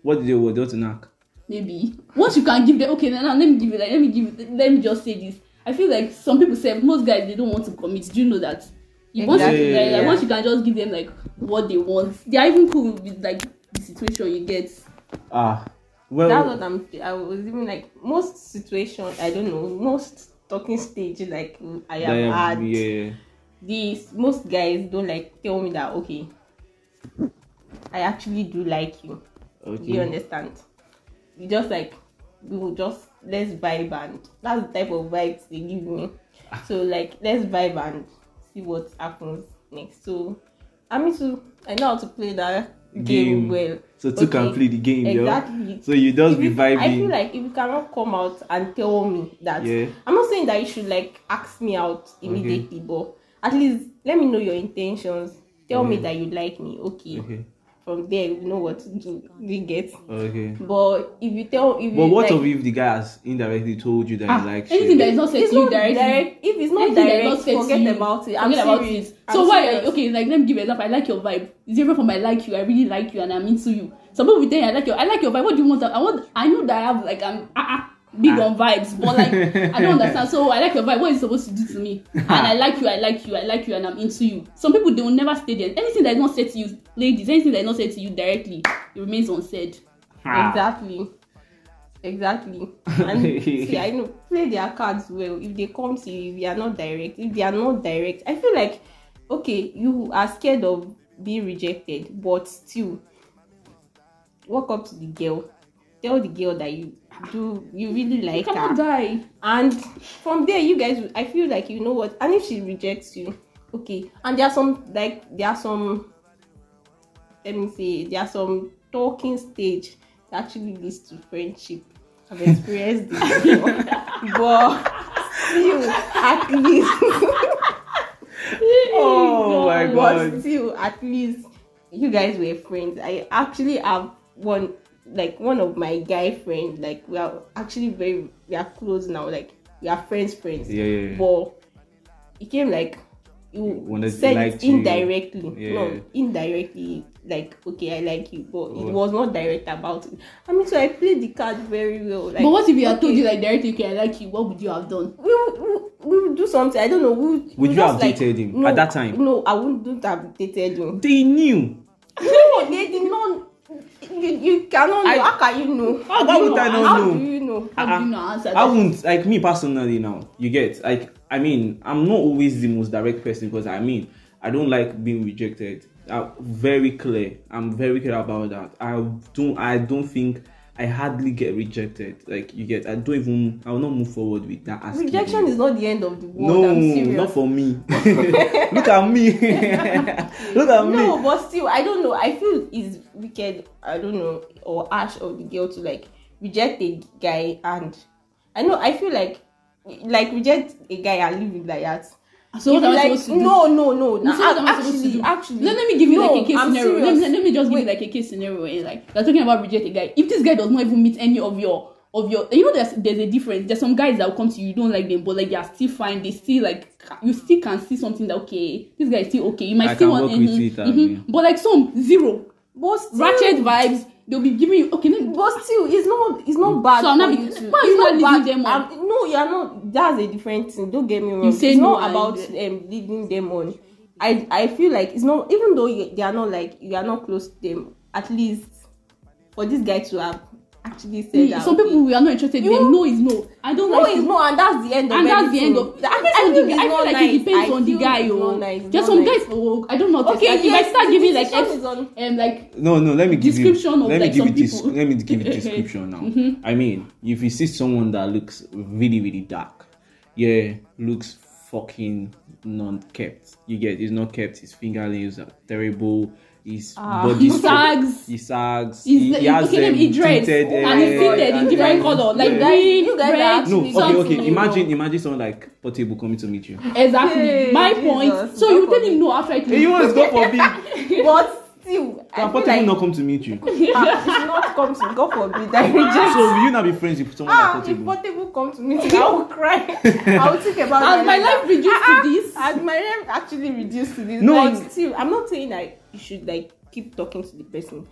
Speaker 1: what did they want? They want to knock.
Speaker 3: Maybe once you can give them okay, now, now let me give you like let me give you, let me just say this. I feel like some people say most guys they don't want to commit. Do you know that? You once, you,
Speaker 2: Exactly,
Speaker 3: like, like,
Speaker 2: yeah.
Speaker 3: once you can just give them like what they want, they are even cool with like the situation you get.
Speaker 1: Ah, well,
Speaker 2: That's what I'm. I was even like most situations. I don't know most talking stage like I have
Speaker 1: that-
Speaker 2: had.
Speaker 1: yeah.
Speaker 2: these most guys don't like tell me that okay i actually do like you do you understand you just like we will just let's vibe and that's the type of vibes they give me so like let's vibe and see what happens next so i mean too i know how to play that game,
Speaker 1: Game.
Speaker 2: well
Speaker 1: So two can play the game, yo.
Speaker 2: exactly
Speaker 1: So you just
Speaker 2: If
Speaker 1: be
Speaker 2: you- I feel like if you cannot come out and tell me that,
Speaker 1: Yeah.
Speaker 2: I'm not saying that you should like ask me out immediately, but at least let me know your intentions. Tell me that you like me, okay.
Speaker 1: Okay.
Speaker 2: From there, you know what to do. We get.
Speaker 1: Okay.
Speaker 2: But if you tell, if
Speaker 1: But
Speaker 2: you
Speaker 1: what
Speaker 2: like,
Speaker 1: of if the guy has indirectly told you that
Speaker 3: Ah,
Speaker 1: he likes
Speaker 3: anything
Speaker 1: you?
Speaker 3: that is not said to you
Speaker 2: not
Speaker 3: directly.
Speaker 2: direct. If it's not
Speaker 3: anything
Speaker 2: direct,
Speaker 3: not said to
Speaker 2: forget
Speaker 3: you,
Speaker 2: about it. I'm
Speaker 3: forget about
Speaker 2: serious.
Speaker 3: it.
Speaker 2: I'm
Speaker 3: So why?
Speaker 2: serious.
Speaker 3: Okay, like let me give you an example. I like your vibe. It's different from I like you. I really like you, and I'm into you. Some people will tell you I like your I like your vibe. What do you want? I want. I know that I have like I'm ah, ah, big
Speaker 1: Ah.
Speaker 3: on vibes, but like I don't (laughs) understand. So I like your vibe. What is it supposed to do to me? And I like you. I like you. I like you, and I'm into you. Some people they will never stay there. Anything that is not said to you, ladies, anything that is not said to you directly, it remains unsaid.
Speaker 1: Ah.
Speaker 2: Exactly. Exactly. And (laughs) see, I know play their cards well. If they come to you, they are not direct, if they are not direct, I feel like okay, you are scared of being rejected, but still walk up to the girl, tell the girl that you do you really like
Speaker 3: on,
Speaker 2: her,
Speaker 3: die.
Speaker 2: and from there you guys, I feel like you know what, and if she rejects you, okay, and there are some like there are some let me say there are some talking stage that actually leads to friendship. I've experienced this before. (laughs) but still at least
Speaker 1: Oh my (laughs)
Speaker 2: but
Speaker 1: god.
Speaker 2: still at least you guys were friends. I actually have one like one of my guy friends, like we are actually very we are close now, like we are friends friends.
Speaker 1: Yeah, yeah, yeah.
Speaker 2: But it came like you
Speaker 1: Wanted-
Speaker 2: said
Speaker 1: liked
Speaker 2: it indirectly.
Speaker 1: Yeah.
Speaker 2: No, indirectly like okay, I like you, but it was not direct about it. I mean so I played the card very well. Like
Speaker 3: but what if he had told you like directly, okay, I like you? What would you have done?
Speaker 2: we will, we will- we will do something. I don't know. We will,
Speaker 1: Would
Speaker 2: we'll
Speaker 1: you
Speaker 2: just,
Speaker 1: have
Speaker 2: like-
Speaker 1: dated him
Speaker 2: no,
Speaker 1: at that time?
Speaker 2: No, I wouldn't have dated him.
Speaker 1: They knew. (laughs)
Speaker 2: No, they did not. You, you cannot know.
Speaker 1: I-
Speaker 2: how can you know?
Speaker 1: How-
Speaker 2: do
Speaker 1: why
Speaker 2: you
Speaker 1: would I not
Speaker 2: How
Speaker 1: know?
Speaker 2: do you know?
Speaker 3: How
Speaker 1: Uh-uh.
Speaker 3: do you not answer
Speaker 1: I
Speaker 3: that?
Speaker 1: wouldn't like me personally now. You get like I mean I'm not always the most direct person because I mean I don't like being rejected. I'm very clear. I'm very clear about that. I don't I don't think I hardly get rejected. Like you get, I don't even. I will not move forward with that. asking
Speaker 2: Rejection
Speaker 1: me.
Speaker 2: is not the end of the world.
Speaker 1: no,
Speaker 2: I'm serious.
Speaker 1: not for me. (laughs) Look at me. (laughs) Look at me.
Speaker 2: no, but still, I don't know. I feel it's wicked. I don't know, or ash of the girl to like reject a guy, and I know. I feel like like reject a guy and leave it like that.
Speaker 3: So what am I
Speaker 2: like,
Speaker 3: supposed to do?
Speaker 2: no, no, no.
Speaker 3: You see what am I supposed to
Speaker 2: actually,
Speaker 3: do?
Speaker 2: actually,
Speaker 3: Let, let me give you
Speaker 2: no,
Speaker 3: like a case
Speaker 2: I'm
Speaker 3: scenario. Let me, let me just give
Speaker 2: Wait.
Speaker 3: you like a case scenario. Eh? Like they're talking about reject a guy. If this guy does not even meet any of your of your, you know, there's there's a difference. There's some guys that will come to you, you don't like them, but like they are still fine. They still like you still can see something that okay, this guy is still okay. You might
Speaker 1: I
Speaker 3: still want
Speaker 1: work with
Speaker 3: mhm,
Speaker 1: it, I mean.
Speaker 3: But like some zero
Speaker 2: But still,
Speaker 3: ratchet vibes. They'll be giving you okay. Me,
Speaker 2: But still, it's not it's not bad
Speaker 3: So I'm not
Speaker 2: for you to.
Speaker 3: are
Speaker 2: it's
Speaker 3: not
Speaker 2: not
Speaker 3: leading
Speaker 2: bad.
Speaker 3: them on?
Speaker 2: Um, no, you're not. That's a different thing. Don't get me wrong.
Speaker 3: You say
Speaker 2: it's
Speaker 3: no
Speaker 2: not about um, leading them on. I I feel like it's not even though you, they are not like you are not close to them. At least for this guy to have actually said that.
Speaker 3: some
Speaker 2: okay,
Speaker 3: people we are not interested.
Speaker 2: You-
Speaker 3: Them no is no. I don't
Speaker 2: No,
Speaker 3: like
Speaker 2: it's
Speaker 3: it.
Speaker 2: no, and that's the end of
Speaker 3: and that's the end of.
Speaker 2: That-
Speaker 3: I,
Speaker 2: feel
Speaker 3: feel,
Speaker 2: it's
Speaker 3: I feel like
Speaker 2: nice.
Speaker 3: it depends
Speaker 2: I
Speaker 3: on the guy.
Speaker 2: it's
Speaker 3: Oh,
Speaker 2: nice. It's
Speaker 3: there's some
Speaker 2: nice.
Speaker 3: guys. Oh, I don't know.
Speaker 2: Okay,
Speaker 3: like, if I start giving like
Speaker 2: decision
Speaker 3: ex,
Speaker 2: on-
Speaker 3: um, like
Speaker 1: No, no. Let me give you.
Speaker 3: Description of,
Speaker 1: let me
Speaker 3: like,
Speaker 1: give
Speaker 3: some
Speaker 1: you this.
Speaker 3: people.
Speaker 1: Let me give you (laughs) description now.
Speaker 3: Mhm.
Speaker 1: I mean, if you see someone that looks really, really dark, yeah, looks fucking non-kept. You get, he's not kept. His fingernails are terrible. His
Speaker 2: Ah.
Speaker 1: body
Speaker 3: he sags.
Speaker 1: He sags.
Speaker 3: He's,
Speaker 1: he, he has
Speaker 3: okay,
Speaker 1: um,
Speaker 3: he dreads
Speaker 1: tinted
Speaker 3: and he's tinted in different color, like
Speaker 1: yeah.
Speaker 3: green,
Speaker 2: you guys
Speaker 3: red.
Speaker 1: No, okay, okay. Imagine, imagine someone like Portable coming to meet you.
Speaker 3: Exactly.
Speaker 2: Hey,
Speaker 3: My
Speaker 2: Jesus,
Speaker 3: point. So you tell him no after it.
Speaker 1: Hey, you want to go for big? (laughs)
Speaker 2: But still, I
Speaker 1: Can Portable
Speaker 2: like
Speaker 1: not come to meet you?
Speaker 2: ah, (laughs) it should not come to God forbid. I reject.
Speaker 1: So will you not be friends with someone
Speaker 2: Ah,
Speaker 1: like
Speaker 2: if
Speaker 1: Portable?
Speaker 2: Portable come to me, I will cry. (laughs) I will think about
Speaker 3: Has my life reduced to this?
Speaker 2: Has my life actually reduced to this?
Speaker 1: No,
Speaker 2: like, still, I'm not saying that you should like keep talking to the person.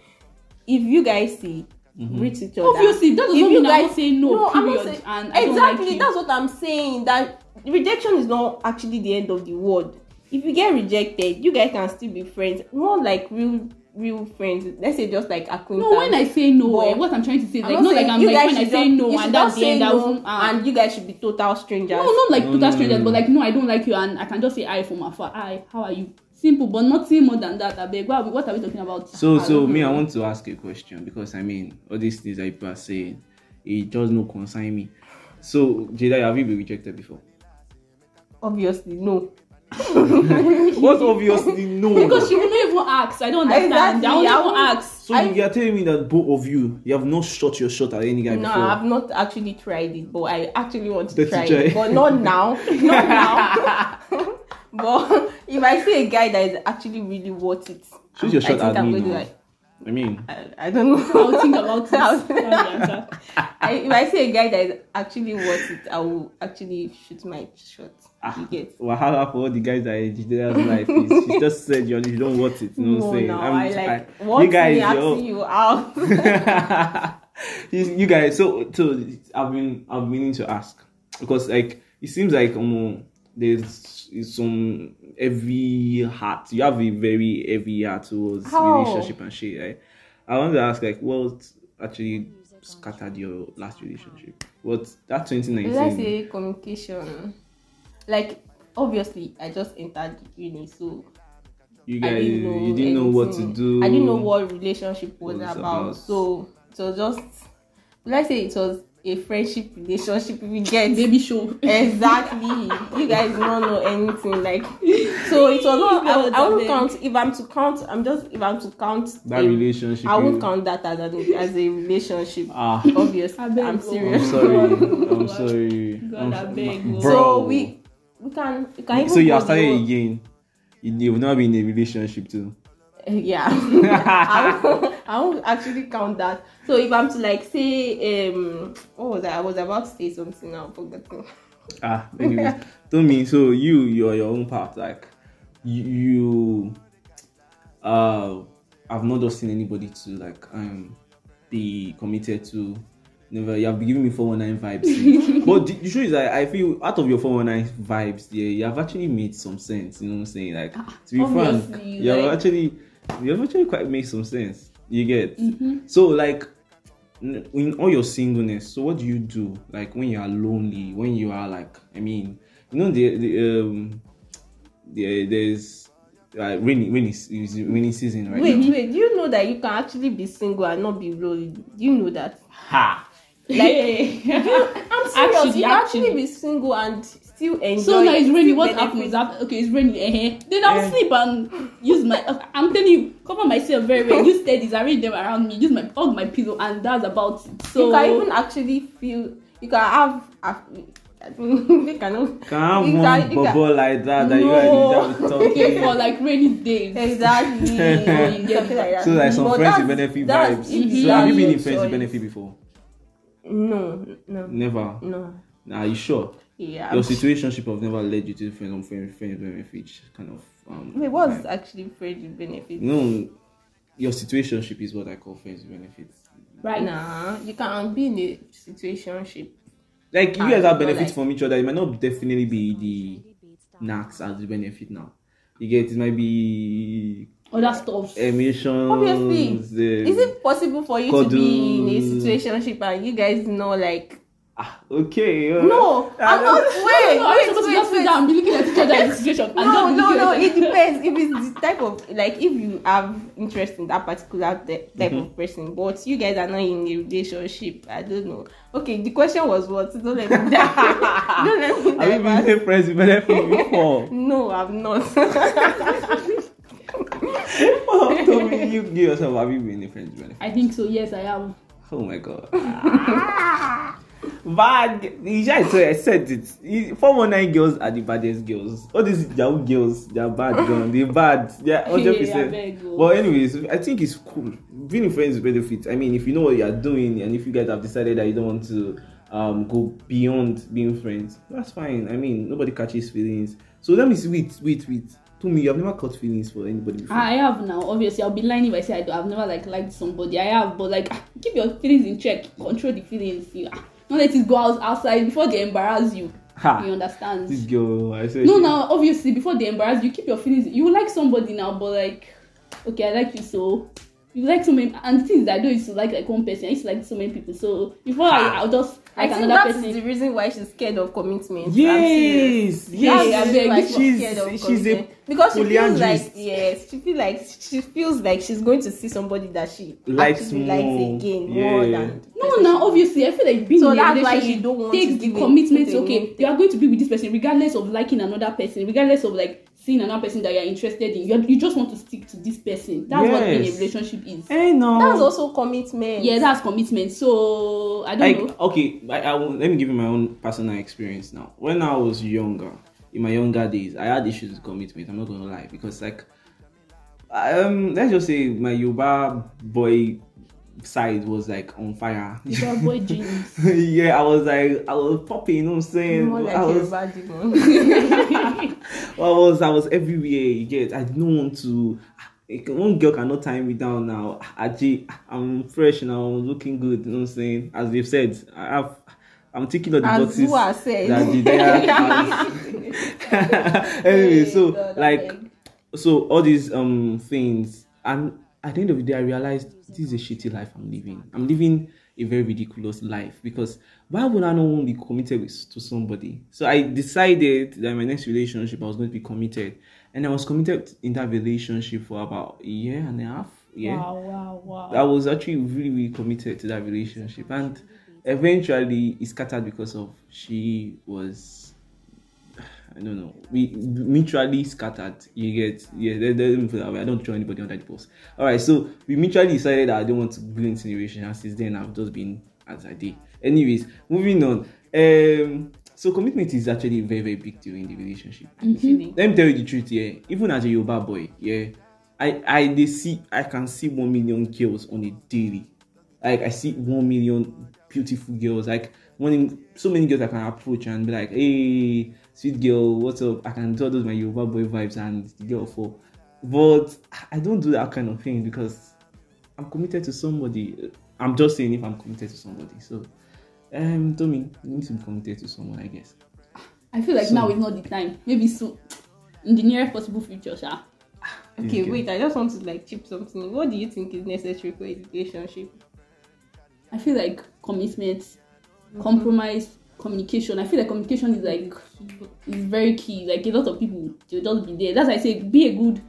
Speaker 2: If you guys see, reach each other.
Speaker 3: Obviously, that does
Speaker 2: If
Speaker 3: not
Speaker 2: you
Speaker 3: mean I'm
Speaker 2: guys-
Speaker 3: not saying no,
Speaker 2: I'm not
Speaker 3: period,
Speaker 2: saying-
Speaker 3: and I don't
Speaker 2: exactly,
Speaker 3: like you.
Speaker 2: that's what I'm saying. That rejection is not actually the end of the world. If you get rejected, you guys can still be friends. Not like real, real friends. Let's say just like acquaintance.
Speaker 3: No, when I say no,
Speaker 2: But
Speaker 3: eh, what I'm trying to say is
Speaker 2: I'm
Speaker 3: like not like I'm
Speaker 2: you
Speaker 3: like when I say no and that's the end.
Speaker 2: No,
Speaker 3: ah.
Speaker 2: and you guys should be total strangers.
Speaker 3: No, not like
Speaker 1: No,
Speaker 3: total
Speaker 1: no,
Speaker 3: strangers,
Speaker 1: no.
Speaker 3: but like no, I don't like you, and I can just say hi from afar. Hi, how are you? Simple, but nothing more than that. I beg. What are we, what are we talking about?
Speaker 1: So,
Speaker 2: I
Speaker 1: so me, I want to ask a question because I mean, all these things that people are saying, it does not concern me. So, Jada, have you been rejected before?
Speaker 2: Obviously, no. (laughs)
Speaker 1: What's obviously no.
Speaker 3: because she will not even ask. I don't understand.
Speaker 2: Exactly,
Speaker 3: I won't even ask.
Speaker 1: so
Speaker 2: I-
Speaker 1: you are telling me that both of you, you have not shot your shot at any guy
Speaker 2: No,
Speaker 1: before.
Speaker 2: I've not actually tried it, but I actually want to
Speaker 1: Let's
Speaker 2: try
Speaker 1: try.
Speaker 2: it. But not now. (laughs) Not now. (laughs) but if I see a guy that is actually really worth it,
Speaker 1: Shoot your
Speaker 2: I
Speaker 1: shot
Speaker 2: think
Speaker 1: at
Speaker 2: I'm
Speaker 1: me
Speaker 2: going to
Speaker 1: now.
Speaker 2: like.
Speaker 1: I mean,
Speaker 2: I, I don't know.
Speaker 3: I'll think about it.
Speaker 2: I'll-
Speaker 3: That's the answer.
Speaker 2: I, if I see a guy that is actually worth it, I will actually shoot my shot.
Speaker 1: Ah.
Speaker 2: You get?
Speaker 1: Wahala for all the guys that in Jida's life is she just said you you don't want it. You know what I'm saying?
Speaker 2: no,
Speaker 1: I'm-
Speaker 2: I like
Speaker 1: I-
Speaker 2: want
Speaker 1: you guys,
Speaker 2: me
Speaker 1: yo.
Speaker 2: asking you out. (laughs)
Speaker 1: you, you guys, so so I've been I've been meaning to ask because like it seems like um there's some heavy heart. You have a very heavy heart towards
Speaker 2: How?
Speaker 1: relationship and shit. Right? I want to ask like what actually scattered your last relationship? What that 2019?
Speaker 2: Let's say communication. Ah. Like obviously, I just entered uni, so
Speaker 1: you guys
Speaker 2: didn't know
Speaker 1: you didn't know what to do.
Speaker 2: I didn't know what relationship was,
Speaker 1: Was
Speaker 2: about.
Speaker 1: about.
Speaker 2: So it was just let's say it was a friendship relationship we get.
Speaker 3: Baby show.
Speaker 2: Exactly. you guys don't know anything like so it was not I, I won't count if I'm to count I'm just if I'm to count
Speaker 1: that
Speaker 2: a-
Speaker 1: relationship.
Speaker 2: I won't count that as an as a relationship.
Speaker 1: Ah,
Speaker 2: Obviously.
Speaker 3: Beg
Speaker 2: I'm.
Speaker 1: I'm
Speaker 2: serious.
Speaker 1: sorry. (laughs) I'm sorry.
Speaker 3: God,
Speaker 1: I'm-
Speaker 3: beg,
Speaker 1: bro.
Speaker 2: So we we can we can even
Speaker 1: So you started
Speaker 2: whole-
Speaker 1: again. You, you've not been in a relationship too. (laughs)
Speaker 2: yeah (laughs) I, won't, I won't actually count that so if i'm to like say um what was i i was about to say something now forgotten (laughs)
Speaker 1: Ah, anyways, tell me. So you, you're your own part. Like you, you uh, I've not just seen anybody to like um be committed to. Never, you have been giving me 419 vibes. but the, the truth is, I, I feel out of your 419 vibes, yeah, you have actually made some sense. You know what I'm saying? Like, to be frank,
Speaker 3: obviously,
Speaker 1: you have
Speaker 3: like-
Speaker 1: actually, you have actually quite made some sense. You get?
Speaker 3: Mm-hmm.
Speaker 1: So, like, in all your singleness, so what do you do? Like when you are lonely, when you are like, I mean, you know, the the um, the there's uh, rainy, rainy, is rainy season right
Speaker 2: Wait,
Speaker 1: now.
Speaker 2: wait. Do you know that you can actually be single and not be lonely? Do you know that?
Speaker 1: Ha!
Speaker 2: Like, (laughs)
Speaker 3: Yeah.
Speaker 2: I'm serious.
Speaker 3: Actually,
Speaker 2: you can actually
Speaker 3: actually.
Speaker 2: be single and still enjoy.
Speaker 3: So now it's raining.
Speaker 2: still
Speaker 3: What
Speaker 2: benefit.
Speaker 3: happens? After, okay, it's raining. eh, eh. Then I'll sleep and use my. uh, I'm telling you, cover myself very well. (laughs) Use steadies, arrange them around me. Use my hug my pillow, and that's about it. So
Speaker 2: you can even actually feel. You can have. (laughs) have you cannot.
Speaker 1: Can I have
Speaker 2: You
Speaker 1: one
Speaker 2: can- you can-
Speaker 1: bubble like that that you
Speaker 3: no.
Speaker 1: and Lisa will
Speaker 3: okay, for like rainy days.
Speaker 2: Exactly. (laughs)
Speaker 3: you get
Speaker 2: like that.
Speaker 1: So like some
Speaker 2: But
Speaker 1: friends with
Speaker 2: that's-
Speaker 1: benefit vibes.
Speaker 2: if you
Speaker 1: So have you been in
Speaker 2: have
Speaker 1: friends with benefit before?
Speaker 2: No, no,
Speaker 1: Never.
Speaker 2: no.
Speaker 1: Are you sure?
Speaker 2: Yeah.
Speaker 1: Your situationship have never led you to friends on friends friends with benefit kind of um
Speaker 2: Wait, what's
Speaker 1: vibe.
Speaker 2: actually friend with benefit?
Speaker 1: No, your situationship is what I call friends benefits.
Speaker 3: Right.
Speaker 2: Nah, you can't be in a situationship.
Speaker 1: Like you guys have benefits
Speaker 2: like-
Speaker 1: from each other. It might not definitely be the knacks as the benefit now. You get it might be
Speaker 3: Other stuff.
Speaker 1: emissions.
Speaker 2: Obviously.
Speaker 1: the-
Speaker 2: Is it possible for you to be in a
Speaker 1: Cuddles.
Speaker 2: situationship and you guys know like
Speaker 1: Ah, okay. uh,
Speaker 2: no?
Speaker 1: I
Speaker 2: I'm not. Wait,
Speaker 3: no, are we
Speaker 2: wait,
Speaker 3: supposed to
Speaker 2: wait,
Speaker 3: just sit
Speaker 2: wait.
Speaker 3: down be looking at each other in the situation? and
Speaker 2: No, no, no. It depends. If it's the type of like, if you have interest in that particular te- type
Speaker 1: Mm-hmm.
Speaker 2: of person, but you guys are not in a relationship, I don't know. Okay, the question was what? Don't let me die. (laughs) don't let me
Speaker 1: Have you
Speaker 2: die.
Speaker 1: been friends with benefit before? (laughs)
Speaker 2: No, I'm not. (laughs)
Speaker 1: oh, me you give yourself. Have you been friends with benefit?
Speaker 3: I think so. Yes, I am.
Speaker 1: Oh my god. Bad. Yeah, so I said it. Four one nine girls are the baddest girls. All these Yahoo girls, they're (laughs) bad. girls. They're bad. They're hundred
Speaker 3: Yeah,
Speaker 1: percent. Well, anyways, I think it's cool. Being in friends with benefits. I mean, if you know what you're doing, and if you guys have decided that you don't want to um go beyond being friends, that's fine. I mean, nobody catches feelings. So let me see. Wait, wait, wait. To me, you've never caught feelings for anybody before.
Speaker 3: I have now. Obviously, I'll be lying if I say I do. I've never like liked somebody. I have, but like (laughs) keep your feelings in check. Control the feelings. You ah, don't let it go out outside before they embarrass you.
Speaker 1: Ha.
Speaker 3: You understand?
Speaker 1: This girl, I said.
Speaker 3: No,
Speaker 1: she-
Speaker 3: now obviously before they embarrass you, keep your feelings. You like somebody now, but like, okay, I like you so. You like so many, and the thing is, that I don't used to like like one person. I used to like so many people. So before I,
Speaker 1: Ah.
Speaker 3: I'll just
Speaker 2: I
Speaker 3: like
Speaker 2: think
Speaker 3: another
Speaker 2: is
Speaker 3: person.
Speaker 2: the reason why she's scared of commitment. I'm serious.
Speaker 1: Yes, yes.
Speaker 3: I she's-
Speaker 2: scared of
Speaker 1: she's a
Speaker 2: commitment. because she feels like yes, she feels like she feels like she's going to see somebody that she
Speaker 1: Likes
Speaker 2: actually
Speaker 1: more.
Speaker 2: likes again more
Speaker 1: Yeah.
Speaker 2: than
Speaker 3: No, now obviously I feel like being
Speaker 2: So
Speaker 3: in a
Speaker 2: that's why
Speaker 3: relationship
Speaker 2: you don't want
Speaker 3: takes
Speaker 2: to
Speaker 3: the commitment. Okay, you are going to be with this person regardless of liking another person, regardless of like seeing another person that you're interested in. You, are, you just want to stick to this person. That's what being a relationship is.
Speaker 1: Hey, no.
Speaker 2: that's also commitment.
Speaker 3: Yeah, that's commitment. So I don't
Speaker 1: like
Speaker 3: know.
Speaker 1: okay I, I will, let me give you my own personal experience now when i was younger in my younger days i had issues with commitment i'm not gonna lie because like um let's just say my yoruba boy side was like on fire
Speaker 3: You (laughs) boy jeans.
Speaker 1: yeah i was like i was popping you know what i'm saying
Speaker 2: more like
Speaker 1: i
Speaker 2: a
Speaker 1: was (laughs)
Speaker 2: demon.
Speaker 1: I was I was everywhere. You get. I didn't want to. One girl cannot tie me down now. Aji, I'm fresh now. I'm looking good. You know what I'm saying? As they've said, I have. I'm taking all the
Speaker 2: As
Speaker 1: boxes.
Speaker 2: Bua said.
Speaker 1: that the there. (laughs) (laughs) anyway, so like, so all these um things, and at the end of the day, I realized this is a shitty life I'm living. I'm living a very ridiculous life because why would I not want to be committed with, to somebody? So I decided that my next relationship I was going to be committed, and I was committed in that relationship for about a year and a half. Yeah,
Speaker 3: Wow, wow, wow.
Speaker 1: I was actually really, really committed to that relationship, and eventually it scattered because of she was, Don't know, we mutually scattered. You get, yeah, let, let me put that way. I don't throw anybody under the bus. All right, so we mutually decided that I don't want to the relationship, and since then I've just been as I did. Anyways, moving on. Um, so commitment is actually a very, very big deal in the relationship.
Speaker 2: Actually.
Speaker 1: Let me tell you the truth, yeah. Even as a Yoruba boy, yeah, I I they see I can see one million girls on a daily. Like I see one million beautiful girls. Like one so many girls I can approach and be like, hey, sweet girl, what's up? I can tell those my Yoruba boy vibes and the girl for. But I don't do that kind of thing because I'm committed to somebody. I'm just saying if I'm committed to somebody. So um Tommy, you need to be committed to someone, I guess.
Speaker 3: I feel like
Speaker 1: So-
Speaker 3: now is not the time. Maybe soon, in the nearest possible future, sha.
Speaker 2: Okay,
Speaker 1: Okay.
Speaker 2: wait. I just want to like chip something. What do you think is necessary for a relationship?
Speaker 3: I feel like commitment, compromise, communication. I feel like communication is like is very key. Like a lot of people they'll just be there. That's why I say be a good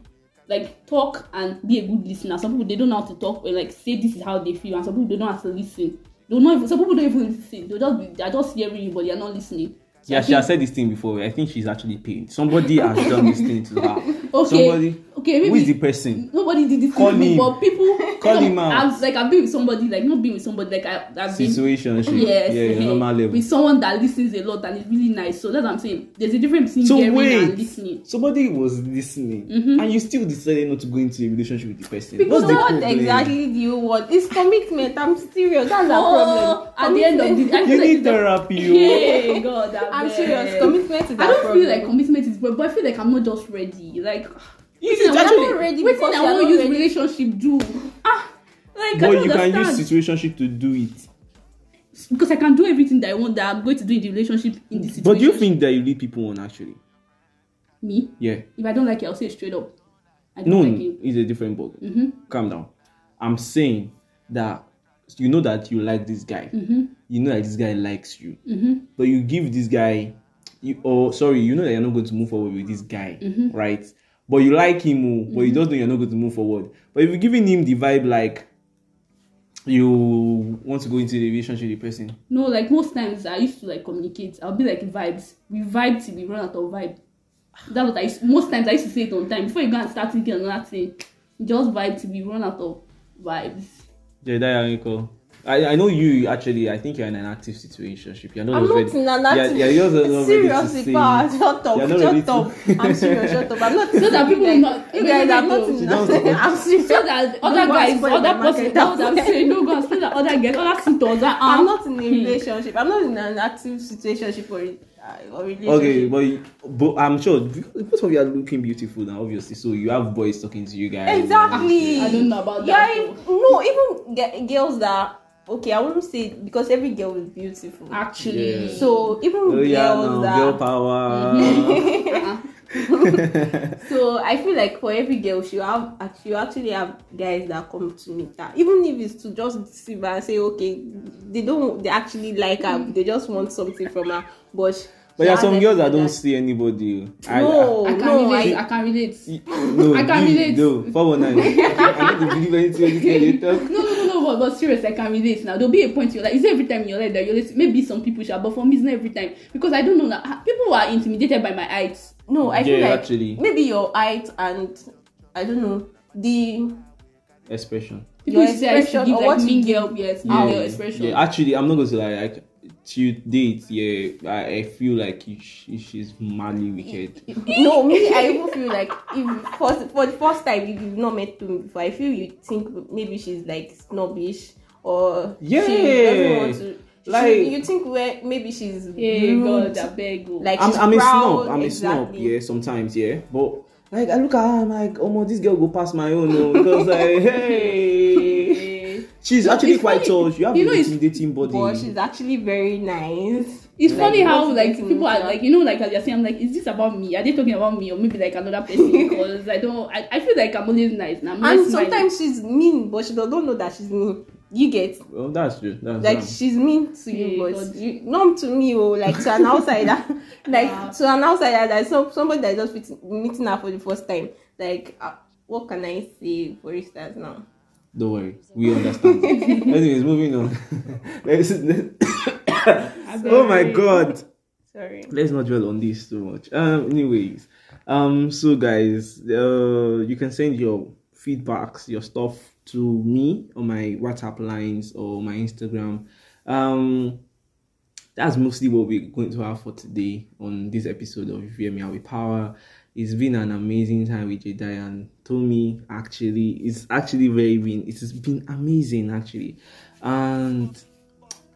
Speaker 3: like talk and be a good listener. Some people they don't know how to talk or like say this is how they feel, and some people they don't know how to listen. They don't know if, some people don't even listen. They just be, they're just hearing you, but they're not listening. So
Speaker 1: Yeah, she has said this thing before. I think she's actually paid. Somebody has done this thing to her. (laughs)
Speaker 3: Okay.
Speaker 1: Somebody.
Speaker 3: Okay,
Speaker 1: Who
Speaker 3: maybe
Speaker 1: is the person?
Speaker 3: nobody did this
Speaker 1: Call
Speaker 3: to me,
Speaker 1: him.
Speaker 3: but people (laughs)
Speaker 1: Call
Speaker 3: no,
Speaker 1: him out.
Speaker 3: I've like I've been with somebody like not been with somebody like I, I've been
Speaker 1: Situation.
Speaker 3: yes,
Speaker 1: yeah,
Speaker 3: eh,
Speaker 1: normal level.
Speaker 3: with someone that listens a lot and is really nice. So that's what I'm saying. There's a difference between
Speaker 1: So
Speaker 3: hearing
Speaker 1: wait,
Speaker 3: and listening.
Speaker 1: somebody was listening,
Speaker 3: Mhm.
Speaker 1: and you still decided not to go into a relationship with the person.
Speaker 2: Because
Speaker 1: What's
Speaker 2: what exactly do you want? It's commitment. I'm serious. That's
Speaker 3: Oh,
Speaker 2: problem.
Speaker 3: at the end of the I
Speaker 1: You
Speaker 3: like
Speaker 1: need therapy, yo. (laughs)
Speaker 3: Hey God,
Speaker 2: I'm serious. Commitment is
Speaker 3: I don't
Speaker 2: problem.
Speaker 3: feel like commitment is but, but I feel like I'm not just ready. Like
Speaker 1: It
Speaker 3: wetin
Speaker 1: is
Speaker 3: I
Speaker 1: actually-
Speaker 3: wan-
Speaker 2: ready
Speaker 3: wetin
Speaker 2: because
Speaker 3: I
Speaker 2: you are
Speaker 3: want
Speaker 2: not
Speaker 3: use
Speaker 2: ready.
Speaker 3: relationship do. Ah, like I
Speaker 1: But
Speaker 3: don't
Speaker 1: you can use
Speaker 3: understand.
Speaker 1: situationship to do it.
Speaker 3: because I can do everything that I want that I'm going to do in the relationship in the situation.
Speaker 1: But do you think that you lead people on actually?
Speaker 3: me?
Speaker 1: Yeah.
Speaker 3: If I don't like it, I'll say it straight up. I don't
Speaker 1: No,
Speaker 3: like it.
Speaker 1: it's a different ball.
Speaker 3: Mm-hmm.
Speaker 1: Calm down. I'm saying that you know that you like this guy.
Speaker 3: Mm-hmm.
Speaker 1: You know that this guy likes you.
Speaker 3: Mm-hmm.
Speaker 1: But you give this guy, you or sorry, you know that you're not going to move forward with this guy,
Speaker 3: Mm-hmm.
Speaker 1: right? But you like him, oh, but you just know you're not going to move forward. But if you're giving him the vibe like you want to go into the relationship with the person,
Speaker 3: No, like most times I used to like communicate. I'll be like vibes. We vibe till we run out of vibe. That's what I used, most times I used to say it on time. Before you go and start thinking another thing, just vibe till we run out of vibes.
Speaker 1: Jedediah Nico. I, I know you actually. I think you're in an active situationship. You're not
Speaker 2: I'm
Speaker 1: ready.
Speaker 2: not in an
Speaker 1: Yeah,
Speaker 2: active.
Speaker 1: yeah, you're not ready to
Speaker 2: Seriously,
Speaker 1: say-
Speaker 2: pa, shut up,
Speaker 1: You're not ready
Speaker 2: shut up. (laughs) I'm serious, shut up. I'm not.
Speaker 3: So that people
Speaker 2: like,
Speaker 3: not-
Speaker 2: you guys, I'm not. In I'm serious.
Speaker 3: So that other guys, other person, that's what I'm saying. No, go and that other guys, other. Uh,
Speaker 2: I'm not in a relationship. I'm not in an active situationship or, uh, relationship.
Speaker 1: Okay, but, but I'm sure both of you are looking beautiful now, obviously. So you have boys talking to you guys.
Speaker 2: Exactly.
Speaker 3: I don't know about
Speaker 2: yeah,
Speaker 3: that,
Speaker 2: if- no, even ge- girls that okay, I wouldn't say because every girl is beautiful.
Speaker 3: Actually,
Speaker 1: Yeah.
Speaker 2: So even
Speaker 1: Oh
Speaker 2: girls
Speaker 1: yeah, no,
Speaker 2: that
Speaker 1: girl power. (laughs)
Speaker 2: so I feel like for every girl she have she actually have guys that come to meet her. Even if it's to just see her and say, okay, they don't they actually like her, they just want something from her. But
Speaker 1: But there are some girls that don't see anybody. I-
Speaker 2: No,
Speaker 3: I can
Speaker 2: no,
Speaker 3: relate.
Speaker 2: I-
Speaker 3: I can relate.
Speaker 1: I, no,
Speaker 3: I can
Speaker 1: you-
Speaker 3: relate.
Speaker 1: No, 419. I don't believe anything you talk.
Speaker 3: No, but, but seriously, I can relate now. There'll be a point you're like, is it every time you're like that? You're like, maybe some people shall, but for me, it's not every time. Because I don't know that people are intimidated by my height.
Speaker 2: No, I feel
Speaker 1: Yeah,
Speaker 2: like
Speaker 1: actually.
Speaker 2: maybe your height and I don't know the
Speaker 1: Expression.
Speaker 3: People
Speaker 2: Your
Speaker 3: to say I
Speaker 2: expression
Speaker 3: give
Speaker 2: or
Speaker 3: like
Speaker 2: what
Speaker 3: mean
Speaker 2: you
Speaker 3: girl, yes,
Speaker 1: Yeah,
Speaker 3: girl expression.
Speaker 1: yeah. Actually, I'm not going to lie. Like, to date, yeah, I, I feel like she, she's madly wicked.
Speaker 2: no me I even feel like if for for the first time if you've not met me before I feel you think maybe she's like snobbish or
Speaker 1: Yeah.
Speaker 2: she doesn't want to.
Speaker 1: Like-
Speaker 2: Like you think where maybe she's
Speaker 3: Hey,
Speaker 2: rude,
Speaker 3: God, I beg you.
Speaker 2: like
Speaker 1: I'm, I'm a
Speaker 2: proud,
Speaker 1: snob. I'm a snob.
Speaker 2: exactly.
Speaker 1: Yeah, sometimes. Yeah, but like I look at her, I'm like, oh my, this girl go past my own. No, because like, (laughs) hey, she's
Speaker 3: No,
Speaker 1: actually quite tall. You have
Speaker 3: You
Speaker 1: an
Speaker 3: know, it's-
Speaker 1: intimidating body.
Speaker 2: But she's actually very nice.
Speaker 3: It's
Speaker 2: Like,
Speaker 3: funny how like people are like you know like as you're saying I'm like is this about me are they talking about me or maybe like another person (laughs) because I don't I, I feel like I'm always nice now I'm
Speaker 2: And sometimes she's mean, but she don't know that she's mean. You get
Speaker 1: well, that's true. That's
Speaker 2: like
Speaker 1: right.
Speaker 2: she's mean to you,
Speaker 3: Yeah,
Speaker 2: but
Speaker 3: God.
Speaker 2: you, not to me, oh, like to an outsider, (laughs) like
Speaker 3: Wow.
Speaker 2: to an outsider, like some somebody that just meet, meeting her for the first time. Like, uh, what can I say, for instance, now?
Speaker 1: Don't worry, we understand. (laughs) Anyways, moving on. (laughs) Let's- (laughs) oh my god.
Speaker 2: Sorry.
Speaker 1: let's not dwell on this too much. Um, anyways, um, so guys, uh, you can send your feedbacks, your stuff to me on my WhatsApp lines or my Instagram. Um, that's mostly what we're going to have for today on this episode of If You Hear Me Out with Power. It's been an amazing time with Jedediah and Tommy. Actually, it's actually very been it has been amazing actually, and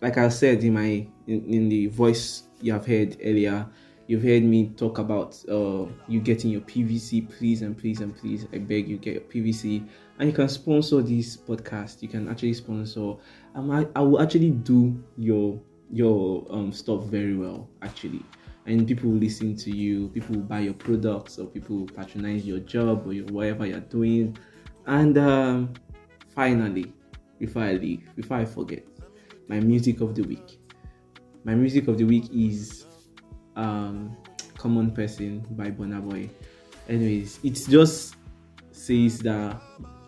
Speaker 1: like I said in my in, in the voice you have heard earlier, you've heard me talk about uh you getting your PVC. Please and please and please, I beg you get your PVC, and you can sponsor this podcast. You can actually sponsor. Um, I, I will actually do your your um stuff very well actually. And people will listen to you, people will buy your products, or people will patronize your job or your whatever you're doing. And um, finally, before I leave, before I forget, my music of the week. My music of the week is um Common Person by Burna Boy. Anyways, it's just says that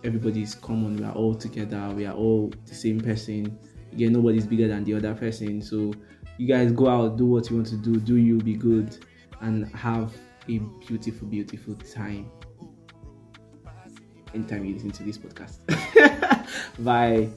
Speaker 1: everybody is common, we are all together, we are all the same person. Again, nobody's bigger than the other person. So you guys go out, do what you want to do, do you, be good, and have a beautiful, beautiful time. Anytime you listen to this podcast. (laughs) Bye.